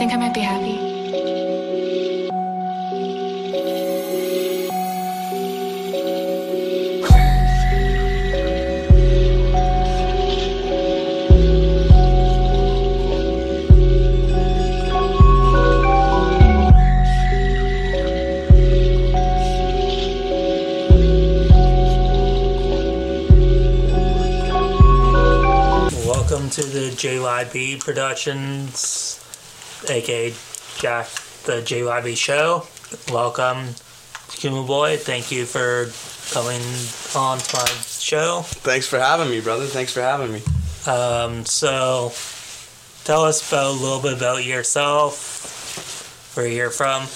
think I might be happy. Welcome to the JYB Productions, aka Jack the JYB Show. Welcome, Kuma Boy. Thank you for coming on to my show. Thanks for having me, brother. Thanks for having me. Um, so, tell us about a little bit about yourself, where you're from.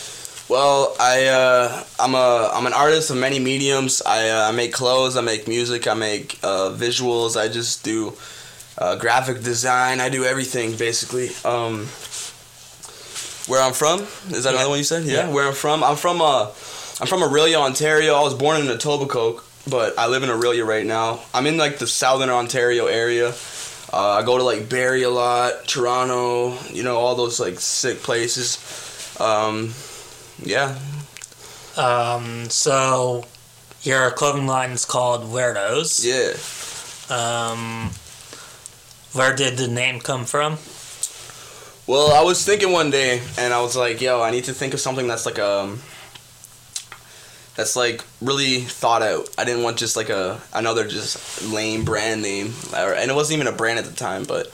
Well, I uh, I'm a I'm an artist of many mediums. I uh, I make clothes. I make music. I make uh, visuals. I just do uh, graphic design. I do everything basically. Um, where I'm from is that Yeah. another one you said? Yeah. Yeah. Where I'm from? I'm from uh I'm from Orillia, Ontario. I was born in Etobicoke, but I live in Orillia right now. I'm in like the southern Ontario area. Uh, I go to like Barrie a lot, Toronto, you know, all those like sick places. Um, yeah, Um, so, your clothing line is called Weardoz. yeah. Um, where did the name come from? Well, I was thinking one day, and I was like, "Yo, I need to think of something that's like um, that's like really thought out. I didn't want just like a another just lame brand name, and it wasn't even a brand at the time, but."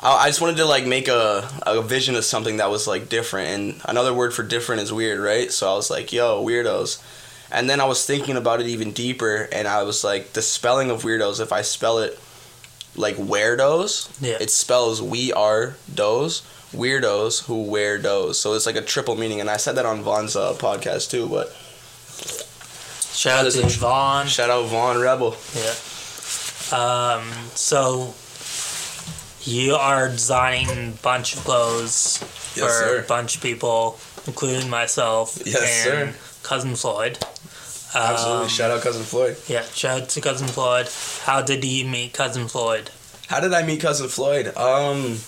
I I just wanted to like make a, a vision of something that was like different, and another word for different is weird, right? So I was like, "Yo, weirdos," and then I was thinking about it even deeper, and I was like, the spelling of weirdos. If I spell it like Weardoz, Yeah. it spells we are dos weirdos who wear those. So it's like a triple meaning, and I said that on Vaughn's uh, podcast too. But Shout out to Vaughn. shout out Vaughn Rebel. Yeah. Um, so you are designing a bunch of clothes Yes, for sir. a bunch of people, including myself Yes, and sir. cousin Floyd. Absolutely, Um, shout out cousin Floyd. Yeah, shout out to cousin Floyd. How did you meet cousin Floyd? How did I meet cousin Floyd? Um,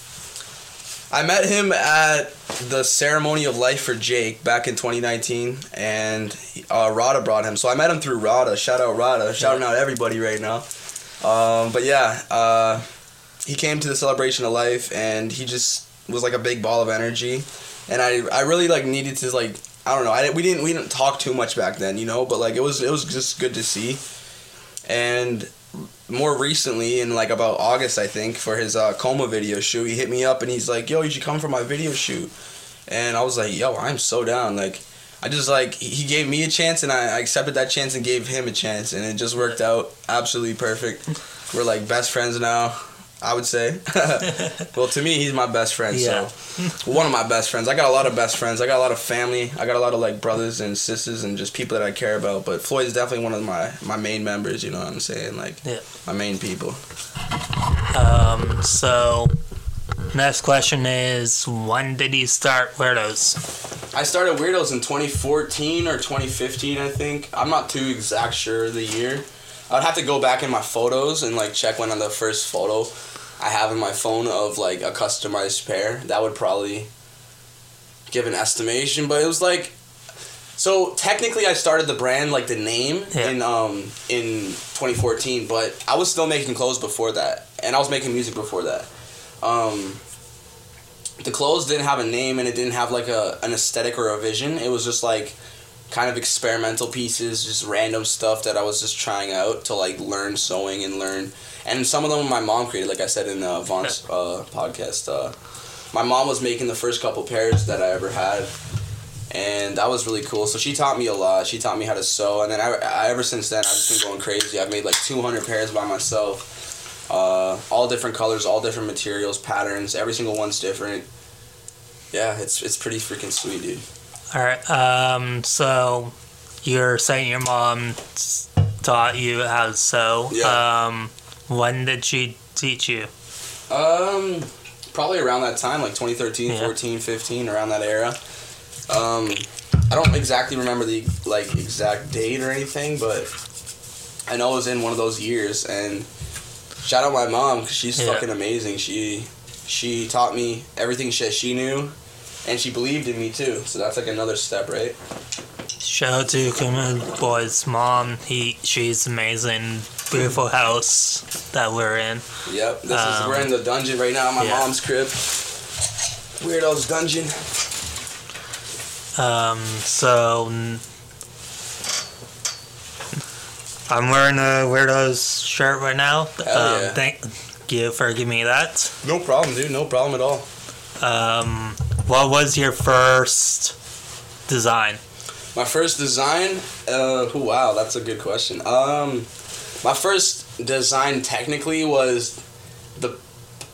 I met him at the ceremony of life for Jake back in 2019, and uh, Rada brought him. So I met him through Rada. Shout out Rada. Shouting out everybody right now. Um, but yeah, uh, he came to the celebration of life, and he just was like a big ball of energy, and I I really like needed to like I don't know I we didn't we didn't talk too much back then, you know, but like it was it was just good to see, and more recently in like about August I think for his uh, coma video shoot he hit me up and he's like yo you should come for my video shoot. And I was like yo I'm so down. Like I just like he gave me a chance and I I accepted that chance and gave him a chance and it just worked out absolutely perfect. We're like best friends now I would say well to me he's my best friend Yeah. so one of my best friends I got a lot of best friends I got a lot of family I got a lot of like brothers and sisters and just people that I care about but Floyd is definitely one of my my main members you know what I'm saying like Yeah. my main people. Um, so next question is when did you start Weardoz? I started Weardoz in 2014 or 2015, I think. I'm not too exact sure of the year. I'd have to go back in my photos and like check when on the first photo I have in my phone of like a customized pair. That would probably give an estimation, but it was like so technically I started the brand like the name Yeah. in um in 2014, but I was still making clothes before that and I was making music before that. Um the clothes didn't have a name and it didn't have like a an aesthetic or a vision. It was just like kind of experimental pieces, just random stuff that I was just trying out to like learn sewing and learn. And some of them my mom created, like I said in uh, Vaughn's uh, podcast. Uh, my mom was making the first couple pairs that I ever had, and that was really cool. So she taught me a lot. She taught me how to sew, and then I, I ever since then I've just been going crazy. I've made like two hundred pairs by myself, uh, all different colors, all different materials, patterns. Every single one's different. Yeah, it's it's pretty freaking sweet, dude. All right. Um, so you're saying your mom taught you how to sew. Yeah. Um, when did she teach you? Um, probably around that time, like 2013, Yeah. 14, 15, around that era. Um, I don't exactly remember the like exact date or anything, but I know it was in one of those years. And shout out my mom because she's Yeah. fucking amazing. She she taught me everything she she knew, and she believed in me too. So that's like another step, right? Shout out to Kuma Boy's mom. He, she's amazing. Beautiful house that we're in. Yep. This is Um, we're in the dungeon right now. My yeah. mom's crib. Weirdo's dungeon. Um, so I'm wearing a weirdo's shirt right now. Hell um, yeah. Thank you for giving me that. No problem, dude. No problem at all. Um, what was your first design? My first design, uh, wow, that's a good question. Um, my first design technically was the,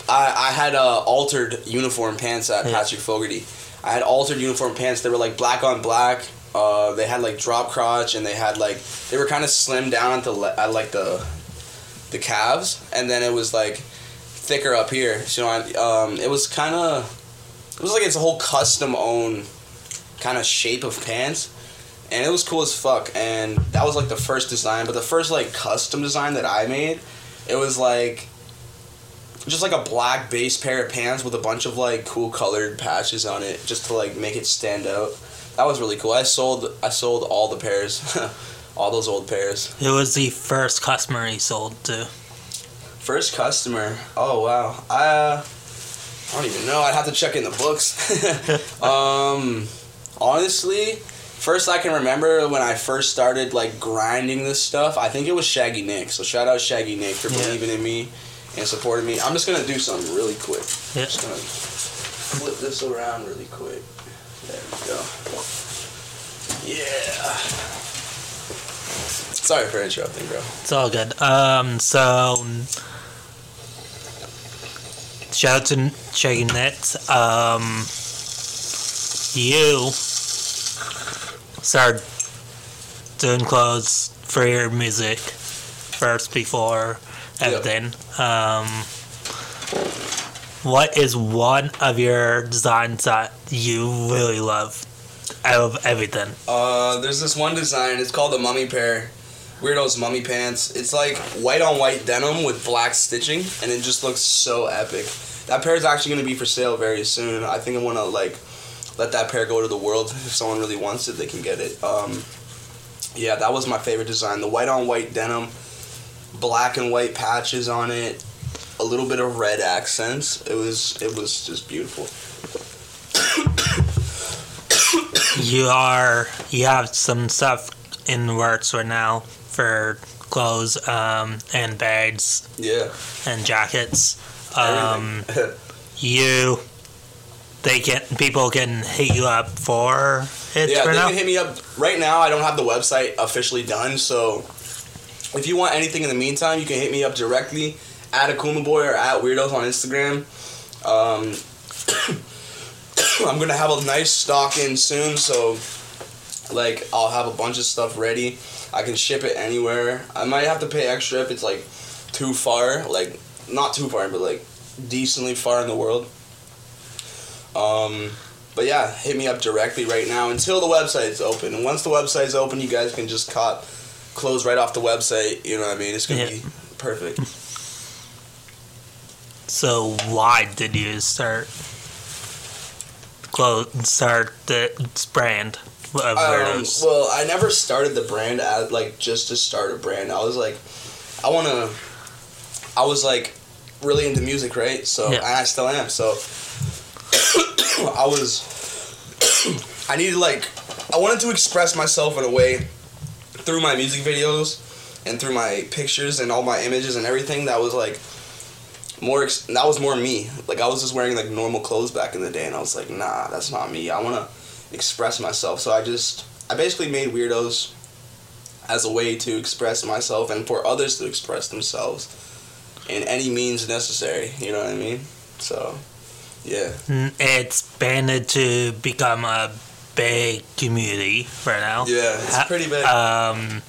I, I had uh, altered uniform pants at Yeah. Patrick Fogarty. I had altered uniform pants. They were like black on black. Uh, they had like drop crotch, and they had like they were kind of slim down at the le- at like the, the calves, and then it was like thicker up here. So you know, I, um, it was kind of, it was like it's a whole custom own kind of shape of pants and it was cool as fuck and that was like the first design but the first like custom design that i made it was like just like a black base pair of pants with a bunch of like cool colored patches on it just to like make it stand out. That was really cool. I sold i sold all the pairs. All those old pairs. It was the first customer he sold to. first customer? Oh wow. I uh, i don't even know. I'd have to check in the books. Um honestly first i can remember when i first started like grinding this stuff i think it was shaggy nick so shout out shaggy nick for Yeah. believing in me and supporting me i'm just gonna do something really quick Yeah. just gonna flip this around really quick there we go yeah sorry for interrupting bro It's all good. Um, so shout out to Shaggy Nick. Um, you started doing clothes for your music first before everything. Um, what is one of your designs that you really love out of everything? Uh, there's this one design. It's called the Mummy Pair. Weirdo's Mummy Pants. It's like white on white denim with black stitching, and it just looks so epic. That pair is actually going to be for sale very soon. I think I want to like let that pair go to the world. If someone really wants it, they can get it. Um, yeah, that was my favorite design. The white on white denim, black and white patches on it, a little bit of red accents. It was it was just beautiful. you are you have some stuff in the works right now for clothes um, and bags Yeah. and jackets. Um, you they can people can hit you up for it Yeah, right they now. can hit me up right now. I don't have the website officially done, so if you want anything in the meantime, you can hit me up directly at Akuma Boi or at Weardoz on Instagram. Um, I'm gonna have a nice stock in soon, so like I'll have a bunch of stuff ready. I can ship it anywhere. I might have to pay extra if it's like too far, like not too far, but like decently far in the world. Um, but yeah, hit me up directly right now until the website's open. And once the website's open, you guys can just cop clothes right off the website. You know what I mean? It's gonna Yeah. be perfect. So why did you start clothes start the brand of Um, well, I never started the brand as like just to start a brand. I was like, I wanna. I was like really into music, right? So Yeah. and I still am. So I was. I needed like I wanted to express myself in a way through my music videos and through my pictures and all my images and everything that was like more ex- that was more me. Like i was just wearing like normal clothes back in the day and i was like nah that's not me. I want to express myself. So i just i basically made Weardoz as a way to express myself and for others to express themselves in any means necessary. You know what i mean? So yeah N- It's banded to become a big community right now. yeah it's Ha- pretty big Um,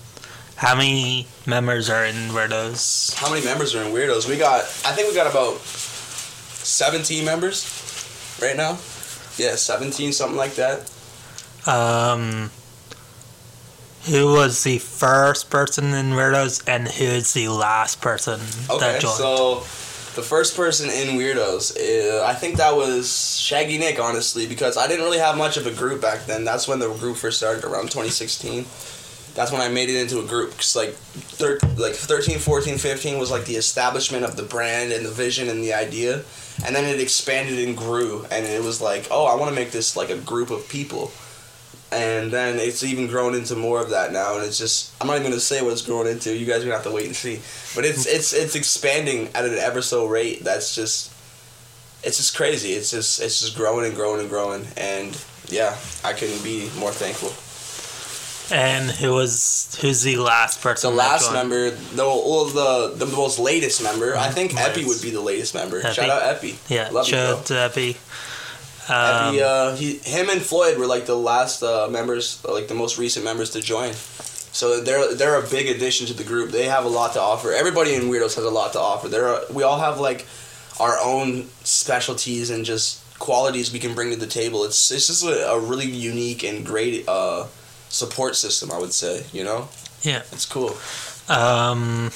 how many members are in Weardoz? how many members are in Weardoz we got i think we got about 17 members right now yeah 17 something like that Um, who was the first person in Weardoz and who is the last person Okay, that joined? so The first person in Weardoz, uh, I think that was Shaggy Nick, honestly, because I didn't really have much of a group back then. That's when the group first started, around 2016. That's when I made it into a group. Cause like, thir- like 13, 14, 15 was like the establishment of the brand and the vision and the idea, and then it expanded and grew, and it was like, oh, I want to make this like a group of people and then it's even grown into more of that now and it's just i'm not even gonna say what it's grown into you guys are gonna have to wait and see. But it's it's it's expanding at an ever so rate that's just it's just crazy. It's just it's just growing and growing and growing and yeah i couldn't be more thankful. And who was who's the last person? the last member the well, the the most latest member. I think epi would be the latest member. Epi. shout out epi. Yeah, love you, shout out to Epi. Um, Epi, uh, he, him and Floyd were like the last uh, members, like the most recent members to join. So they're they're a big addition to the group. They have a lot to offer. Everybody in Weardoz has a lot to offer. There are we all have like our own specialties and just qualities we can bring to the table. It's it's just a, a really unique and great uh, support system. I would say. You know. Yeah. It's cool. Um,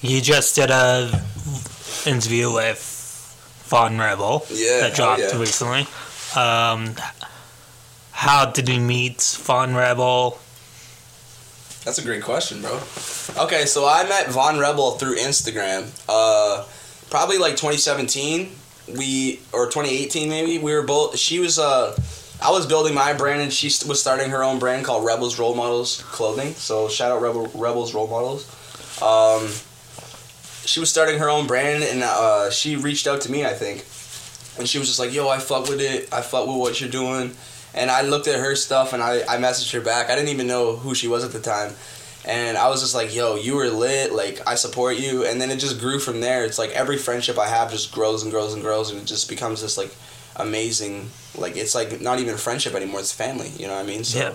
you just did a interview with Von Rebel Yeah. that dropped yeah. recently. Um, how did we meet Von Rebel? That's a great question, bro. Okay, so I met Von Rebel through Instagram. Uh, probably like 2017. We or 2018 maybe. We were both. She was. Uh, I was building my brand, and she was starting her own brand called Rebels Role Models Clothing. So shout out Rebel Rebels Role Models. Um, she was starting her own brand, and uh, she reached out to me. I think, and she was just like, "Yo, I fuck with it. I fuck with what you're doing." And I looked at her stuff and I, I messaged her back. I didn't even know who she was at the time. And I was just like, yo, you were lit. Like, I support you. And then it just grew from there. It's like every friendship I have just grows and grows and grows. And it just becomes this, like, amazing, like, it's like not even a friendship anymore. It's family. You know what I mean? So Yeah.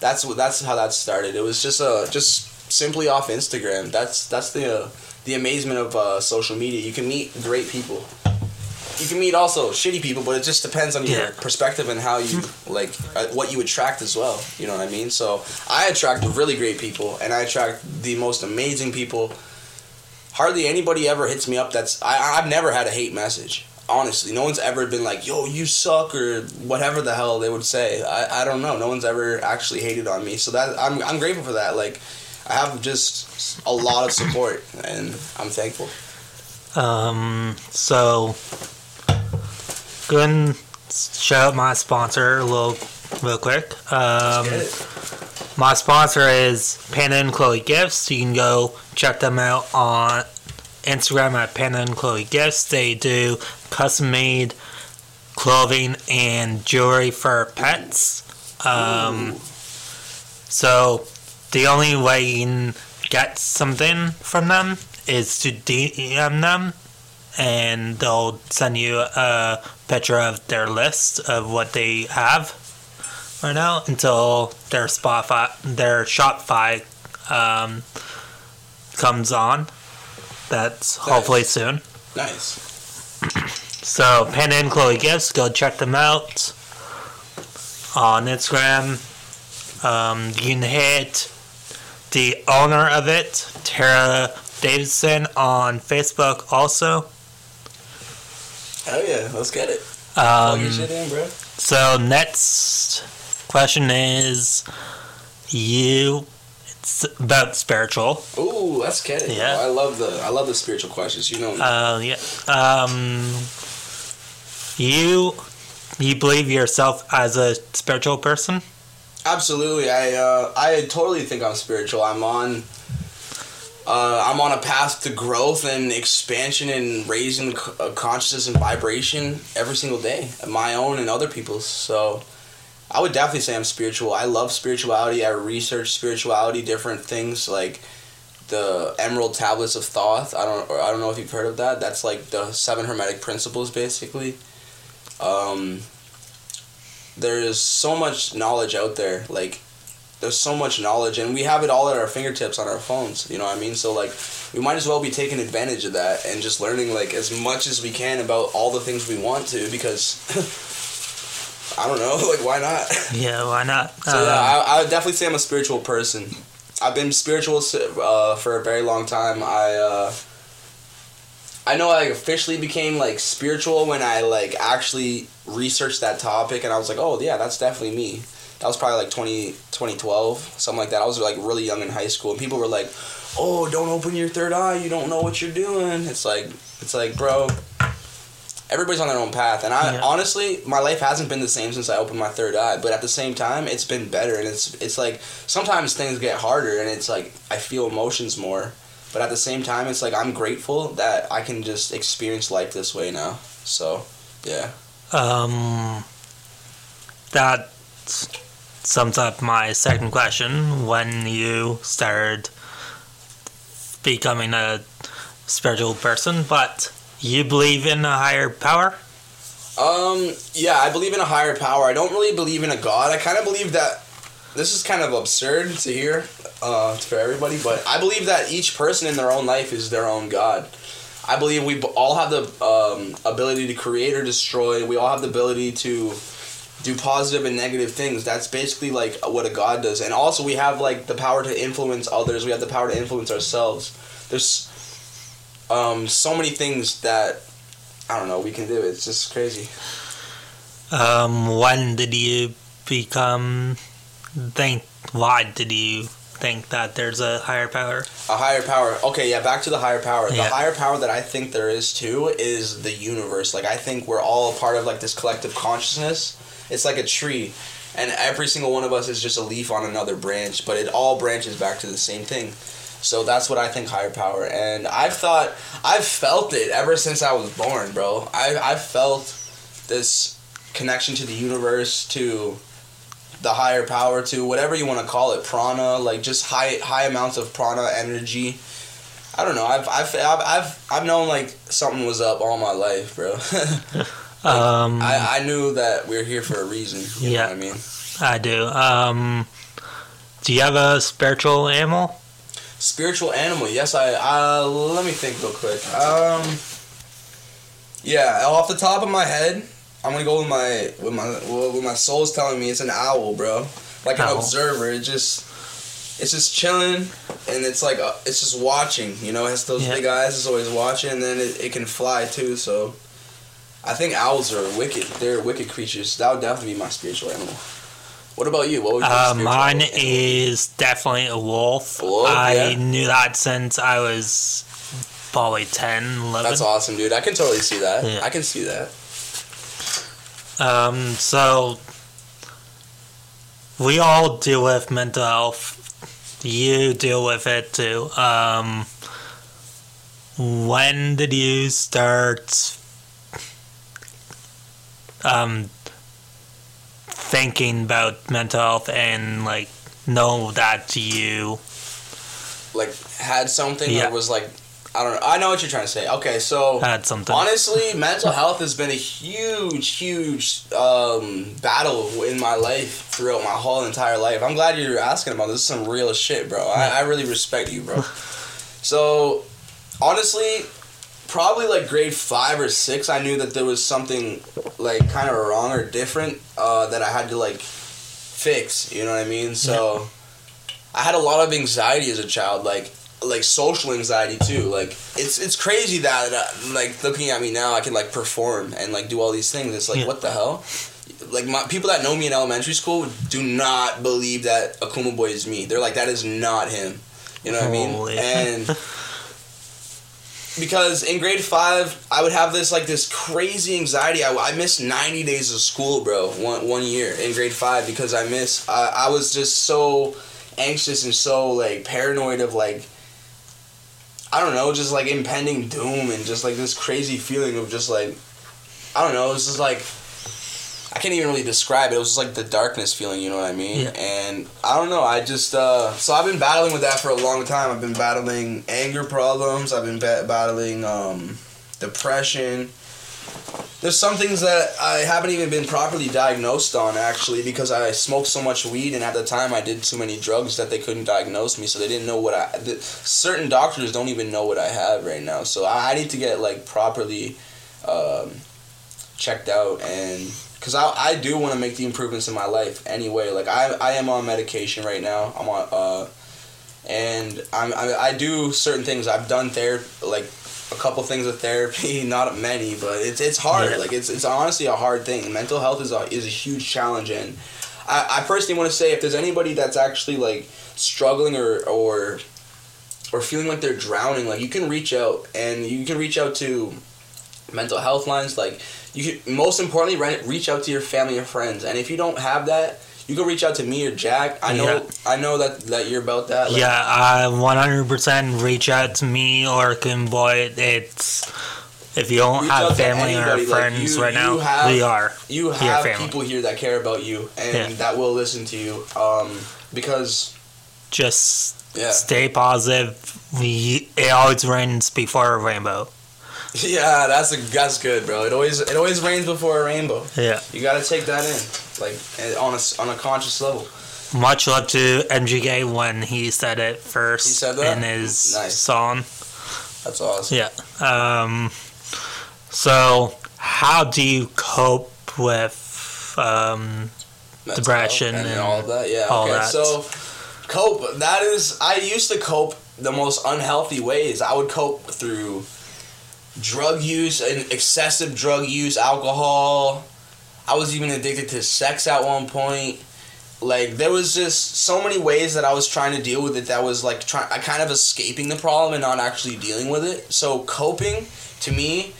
that's that's how that started. It was just uh, just simply off Instagram. That's that's the uh, the amazement of uh, social media. You can meet great people. You can meet also shitty people, but it just depends on your Yeah. perspective and how you like uh, what you attract as well. You know what I mean? So I attract really great people, and I attract the most amazing people. Hardly anybody ever hits me up. That's I, I've never had a hate message. Honestly, no one's ever been like, "Yo, you suck" or whatever the hell they would say. I, I don't know. No one's ever actually hated on me, so that I'm I'm grateful for that. Like, I have just a lot of support, and I'm thankful. Um, so, go ahead and shout out my sponsor a little, real quick. Um, my sponsor is Panda and Chloe Gifts. You can go check them out on Instagram at Panda and Chloe Gifts. They do custom made clothing and jewelry for pets. Um, so the only way you can get something from them is to DM them and they'll send you a picture of their list of what they have right now until their Spotify, their Shopify um, comes on. That's hopefully soon. Nice. So Panda and Chloe Gifts, go check them out on Instagram. Um, you can hit the owner of it, Tara Davidson, on Facebook also. Hell yeah, let's get it. Plug your Um, shit in, bro. so next question is you. It's about spiritual. Ooh, let's get it. Yeah. I love the I love the spiritual questions. You know me. Uh, yeah. Um, you you believe yourself as a spiritual person? Absolutely. I uh, I totally think I'm spiritual. I'm on uh, I'm on a path to growth and expansion and raising uh, consciousness and vibration every single day, my own and other people's. So I would definitely say I'm spiritual. I love spirituality. I research spirituality, different things like the Emerald Tablets of Thoth. I don't I don't know if you've heard of that. That's like the seven hermetic principles basically. Um, there is so much knowledge out there like there's so much knowledge and we have it all at our fingertips on our phones you know what i mean so like we might as well be taking advantage of that and just learning like as much as we can about all the things we want to because i don't know like why not Yeah, why not? so Um, yeah I, I would definitely say i'm a spiritual person i've been spiritual uh, for a very long time i uh, I know I officially became like spiritual when I like actually researched that topic and I was like, oh yeah, that's definitely me. That was probably like 20, 2012, something like that. I was like really young in high school and people were like, oh, don't open your third eye. You don't know what you're doing. It's like, it's like, bro, everybody's on their own path. And I Yeah. honestly, my life hasn't been the same since I opened my third eye. But at the same time, it's been better. And it's it's like sometimes things get harder, and it's like I feel emotions more. But at the same time, it's like I'm grateful that I can just experience life this way now. So, yeah. Um, that sums up my second question. When you started becoming a spiritual person, but you believe in a higher power? Um, yeah, I believe in a higher power. I don't really believe in a god. I kind of believe that this is kind of absurd to hear uh, for everybody, but I believe that each person in their own life is their own god. I believe we all have the um, ability to create or destroy. We all have the ability to do positive and negative things. That's basically like what a god does. And also, we have like the power to influence others. We have the power to influence ourselves. There's um, so many things that I don't know we can do. It's just crazy. Um, when did you become think? Why did you think that there's a higher power? A higher power. Okay, yeah, back to the higher power. The higher power that I think there is too is the universe. Like I think we're all a part of like this collective consciousness. It's like a tree. And every single one of us is just a leaf on another branch, but it all branches back to the same thing. So that's what I think higher power. And I've thought I've felt it ever since I was born, bro. I I've felt this connection to the universe, to the higher power, to whatever you want to call it, prana, like just high high amounts of prana energy. I don't know. I've I've I've I've, I've known like something was up all my life, bro. Um, I, I knew that we are here for a reason. You Yeah. know what I mean? I do. Um, do you have a spiritual animal? Spiritual animal. Yes, I. Uh, let me think real quick. Um. Yeah, off the top of my head, I'm gonna go with my with my with my soul's telling me it's an owl, bro. Like an Owl. observer. It just it's just chilling and it's like uh it's just watching. You know, it has those Yeah. big eyes. It's always watching, and then it, it can fly too. So. I think owls are wicked. They're wicked creatures. That would definitely be my spiritual animal. What about you? What would Uh, mine animal? is definitely a wolf. A wolf, I yeah. knew that since I was probably 10, 11. That's awesome, dude. I can totally see that. Yeah. I can see that. Um, so we all deal with mental health. You deal with it too. Um, when did you start um, thinking about mental health and like know that you Like had something Yeah. that was like I don't know. I know what you're trying to say. Okay, so had something? honestly, mental health has been a huge, huge um, battle in my life throughout my whole entire life. I'm glad you're asking about this. This is some real shit, bro. I, I really respect you, bro. so honestly, probably like grade five or six, I knew that there was something like kind of wrong or different uh, that I had to like fix. You know what I mean? So I had a lot of anxiety as a child, like like social anxiety too. Like it's it's crazy that uh, like looking at me now, I can like perform and like do all these things. It's like Yeah. what the hell? Like my people that know me in elementary school do not believe that Akuma Boi is me. They're like that is not him. You know what Holy. I mean? And because in grade five, I would have this like this crazy anxiety. I, I missed ninety days of school, bro. One one year in grade five because I missed. I, I was just so anxious and so like paranoid of like I don't know, just like impending doom and just like this crazy feeling of just like I don't know, it was just like I can't even really describe it. It was just like the darkness feeling, you know what I mean? Yeah. And I don't know, I just uh so I've been battling with that for a long time. I've been battling anger problems, I've been ba- battling um depression. There's some things that I haven't even been properly diagnosed on actually because I smoked so much weed and at the time I did too many drugs that they couldn't diagnose me so they didn't know what I the, certain doctors don't even know what I have right now so I, I need to get like properly um, checked out and because I, I do want to make the improvements in my life anyway like I, I am on medication right now I'm on uh, and I'm, I, I do certain things I've done there like a couple things of therapy, not many, but it's it's hard. Yeah. Like it's it's honestly a hard thing. Mental health is a is a huge challenge, and I, I personally want to say if there's anybody that's actually like struggling or or or feeling like they're drowning, like you can reach out and you can reach out to mental health lines. Like you can most importantly re- reach out to your family and friends, and if you don't have that. You can reach out to me or Jack. I know, Yeah. I know that, that you're about that. Like, yeah, I 100% reach out to me or Kim Boy. It's if you don't have family or anybody, like, friends you- right now, have- we are. you have people here that care about you and Yeah. that will listen to you um, because Just yeah stay positive. We it always rains before a rainbow. yeah that's a, that's good bro it always it always rains before a rainbow Yeah. you got to take that in like eh, on a on a conscious level Much love to MGK when he said it first He said that? in his Nice. song. that's awesome Yeah. Um, so, how do you cope with um, depression and, and all of that yeah all okay that. so cope that is I used to cope the most unhealthy ways I would cope through drug use and excessive drug use alcohol I was even addicted to sex at one point. Like there was just so many ways that I was trying to deal with it that was like trying I kind of escaping the problem and not actually dealing with it. So coping to me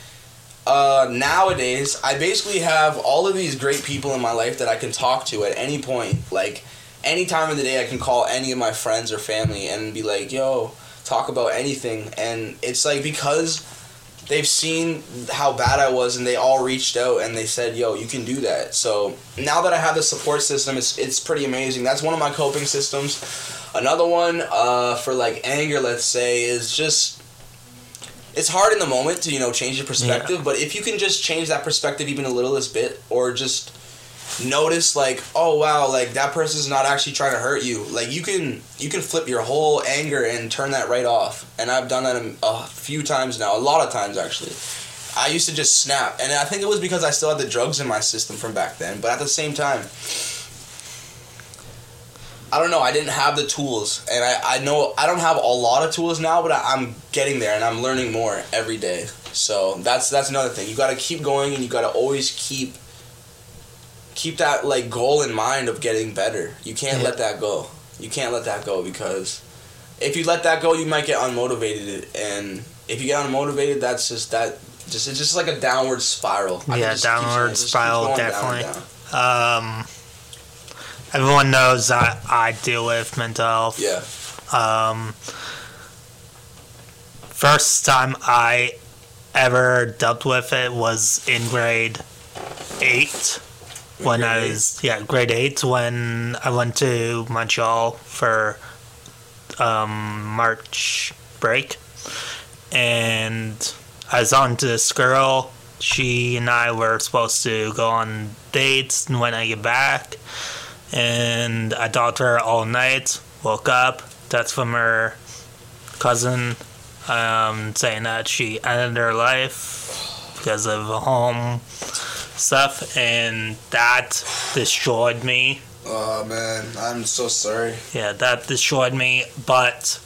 uh, nowadays I basically have all of these great people in my life that I can talk to at any point. Like any time of the day I can call any of my friends or family and be like, "Yo, talk about anything." And it's like because they've seen how bad I was and they all reached out and they said, "Yo, you can do that." So now that I have the support system, it's it's pretty amazing. That's one of my coping systems. Another one uh, for like anger, let's say, is just it's hard in the moment to you know change your perspective, but if you can just change that perspective even a littlest bit, or just notice like oh wow like that person's not actually trying to hurt you. Like you can you can flip your whole anger and turn that right off. And i've done that a, a few times now a lot of times actually. I used to just snap. And i think it was because i still had the drugs in my system from back then. But at the same time i don't know. I didn't have the tools. And i, I know i don't have a lot of tools now but I, i'm getting there and i'm learning more every day. So that's that's another thing. You got to keep going and you got to always keep keep that like goal in mind of getting better. You can't Yeah. let that go. You can't let that go because if you let that go, you might get unmotivated, and if you get unmotivated, that's just that. Just it's just like a downward spiral. Yeah, keep downward it, spiral, down definitely. down. um, everyone knows that I deal with mental health. Yeah. Um, first time I ever dealt with it was in grade eight. When I Grade was yeah grade eight when I went to Montreal for um, March break, and I was on to this girl. She and I were supposed to go on dates when I get back, and I talked to her all night. Woke up, That's from her cousin, um, saying that she ended her life because of home stuff, and that destroyed me. Oh man, I'm so sorry. Yeah, that destroyed me. But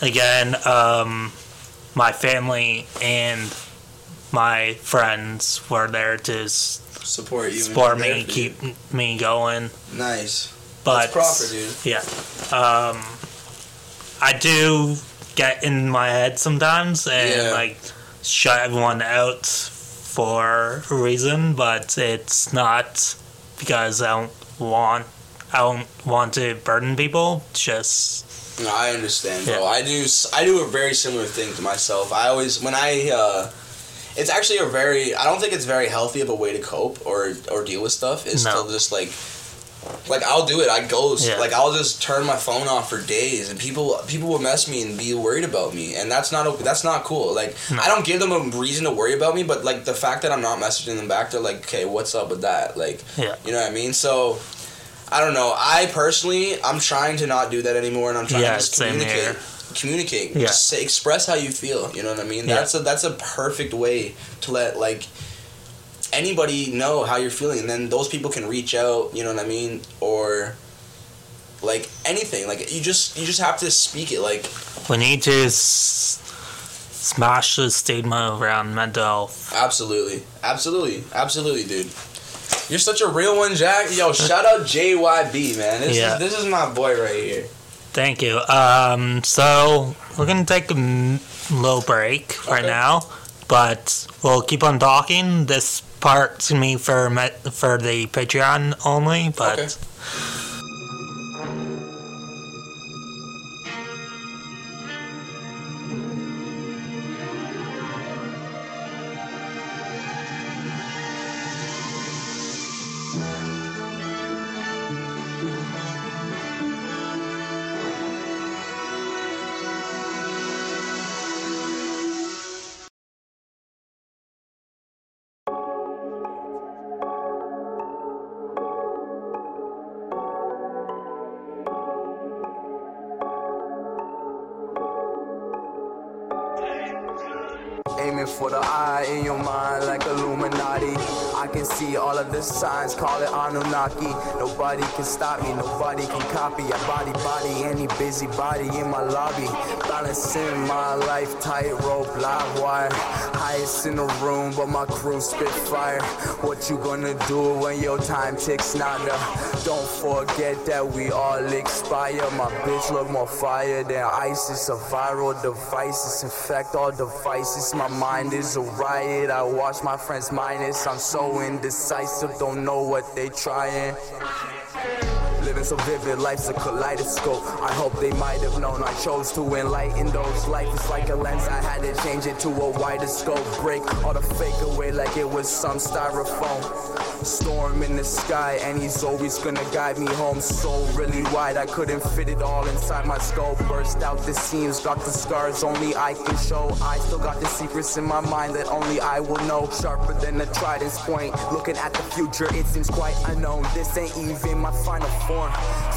again, um, my family and my friends were there to s- Support you. support me, keep you. me going. nice. But That's proper, dude. yeah, um, I do get in my head sometimes and Yeah. like shut everyone out for a reason, but it's not because I don't want I don't want to burden people. Just No, I understand, bro. Yeah. I do. I do a very similar thing to myself. I always when I. uh It's actually a very. I don't think it's very healthy of a way to cope or or deal with stuff. Is No. to just like. Like I'll do it. I ghost. Yeah. Like I'll just turn my phone off for days, and people people will mess me and be worried about me, and that's not that's not cool. Like No. I don't give them a reason to worry about me, but like the fact that I'm not messaging them back, they're like, okay, what's up with that? Like, Yeah. you know what I mean? So. I don't know. I personally, I'm trying to not do that anymore, and I'm trying Yeah, to just communicate here. communicate Yeah. just say express how you feel you know what i mean Yeah. that's a that's a perfect way to let like anybody know how you're feeling and then those people can reach out you know what i mean or like anything like you just you just have to speak it like we need to s- smash the stigma around mental health. Absolutely, absolutely, absolutely, dude. You're such a real one, Jack. Yo, shout out JYB, man. This Yeah. is this is my boy right here. Thank you. Um, so we're gonna take a m- little break right now, but we'll keep on talking. This part's gonna be for me- for the Patreon only, but. Okay. All of the signs, call it Anunnaki. Nobody can stop me, nobody can copy. I body body any busybody in my lobby. Balancing my life tightrope, live wire. Highest in the room, but my crew spit fire. What you gonna do when your time ticks nada? Don't forget that we all expire. My bitch look more fire than ISIS. A viral devices infect all devices. My mind is a riot. I watch my friends minus. I'm so indecisive, don't know what they trying. Living so vivid, life's a kaleidoscope. I hope they might have known I chose to enlighten those. Life is like a lens, I had to change it to a wider scope. Break all the fake away like it was some styrofoam. Storm in the sky, and he's always gonna guide me home. So really wide, I couldn't fit it all inside my skull. Burst out the seams, got the scars only I can show. I still got the secrets in my mind that only I will know. Sharper than a trident's point. Looking at the future, it seems quite unknown. This ain't even my final form.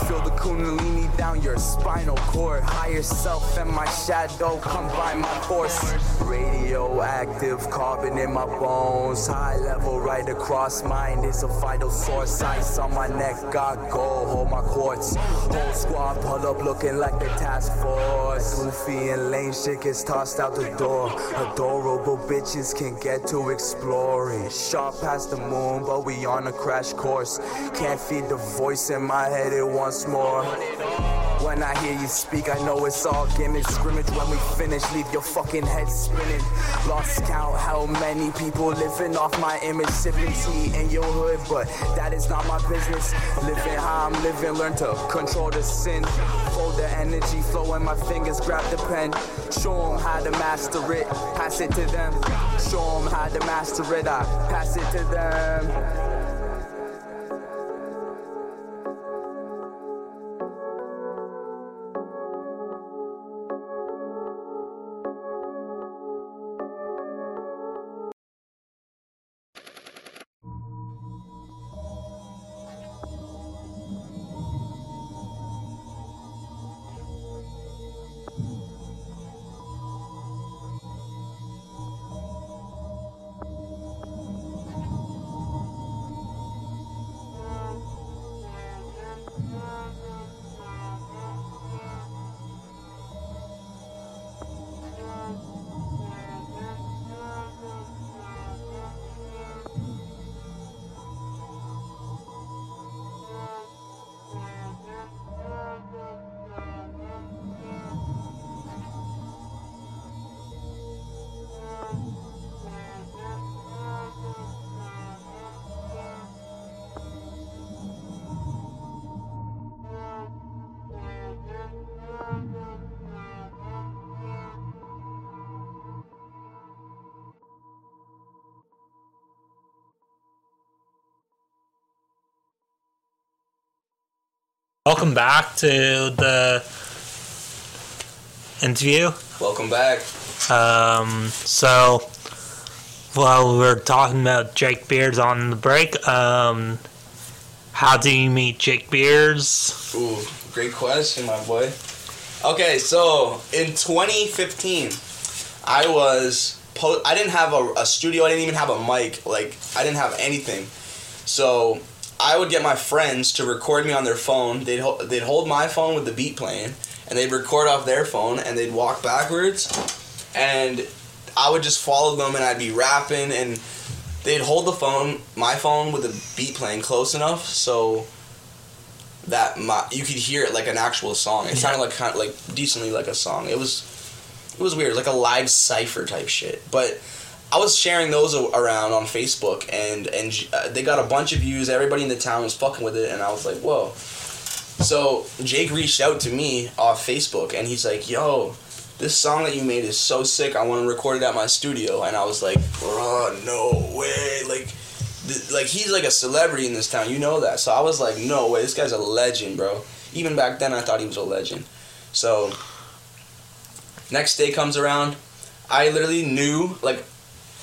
Feel the kundalini down your spinal cord. Higher self and my shadow combine my force. Radioactive carbon in my bones. High level right across mind is a vital source. Ice on my neck, got gold, hold my quartz. Whole squad pull up looking like the task force. Goofy and lame shit gets tossed out the door. Adorable bitches can get to exploring. Shot past the moon, but we on a crash course. Can't feed the voice in my head it once more. When I hear you speak, I know it's all gimmick scrimmage. When we finish, leave your fucking head spinning. Lost count how many people living off my image, sipping tea in your hood, but that is not my business. Living how I'm living, learn to control the sin. Hold the energy flow in my fingers, grab the pen. Show them how to master it, pass it to them. Show them how to master it, I pass it to them. Welcome back to the interview. Welcome back. Um, so, while we were talking about Jake Beers on the break, um, how do you meet Jake Beers? Ooh, great question, my boy. Okay, so in 2015, I was po- I didn't have a, a studio. I didn't even have a mic. Like I didn't have anything. So I would get my friends to record me on their phone. They'd ho- they'd hold my phone with the beat playing, and they'd record off their phone, and they'd walk backwards, and I would just follow them and I'd be rapping and they'd hold the phone, my phone with the beat playing close enough so that my you could hear it like an actual song. It sounded like kind of like decently like a song. It was it was weird, like a live cipher type shit. But I was sharing those around on Facebook, and and uh, they got a bunch of views. Everybody in the town was fucking with it, and I was like, whoa. So Jake reached out to me off Facebook, and he's like, yo. This song that you made is so sick. I want to record it at my studio, and I was like, "Bro, no way!" Like, th- like he's like a celebrity in this town. You know that. So I was like, "No way! This guy's a legend, bro." Even back then, I thought he was a legend. So next day comes around, I literally knew like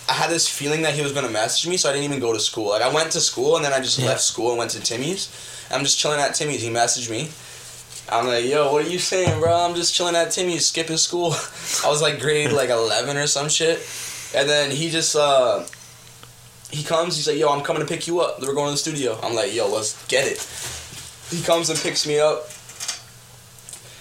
I had this feeling that he was gonna message me, so I didn't even go to school. Like I went to school and then I just Yeah. left school and went to Timmy's. I'm just chilling at Timmy's. He messaged me. I'm like, yo, what are you saying, bro? I'm just chilling at Timmy's, skipping school. I was like grade like 11 or some shit. And then he just uh he comes. He's like, yo, I'm coming to pick you up. We're going to the studio. I'm like, yo, let's get it. He comes and picks me up.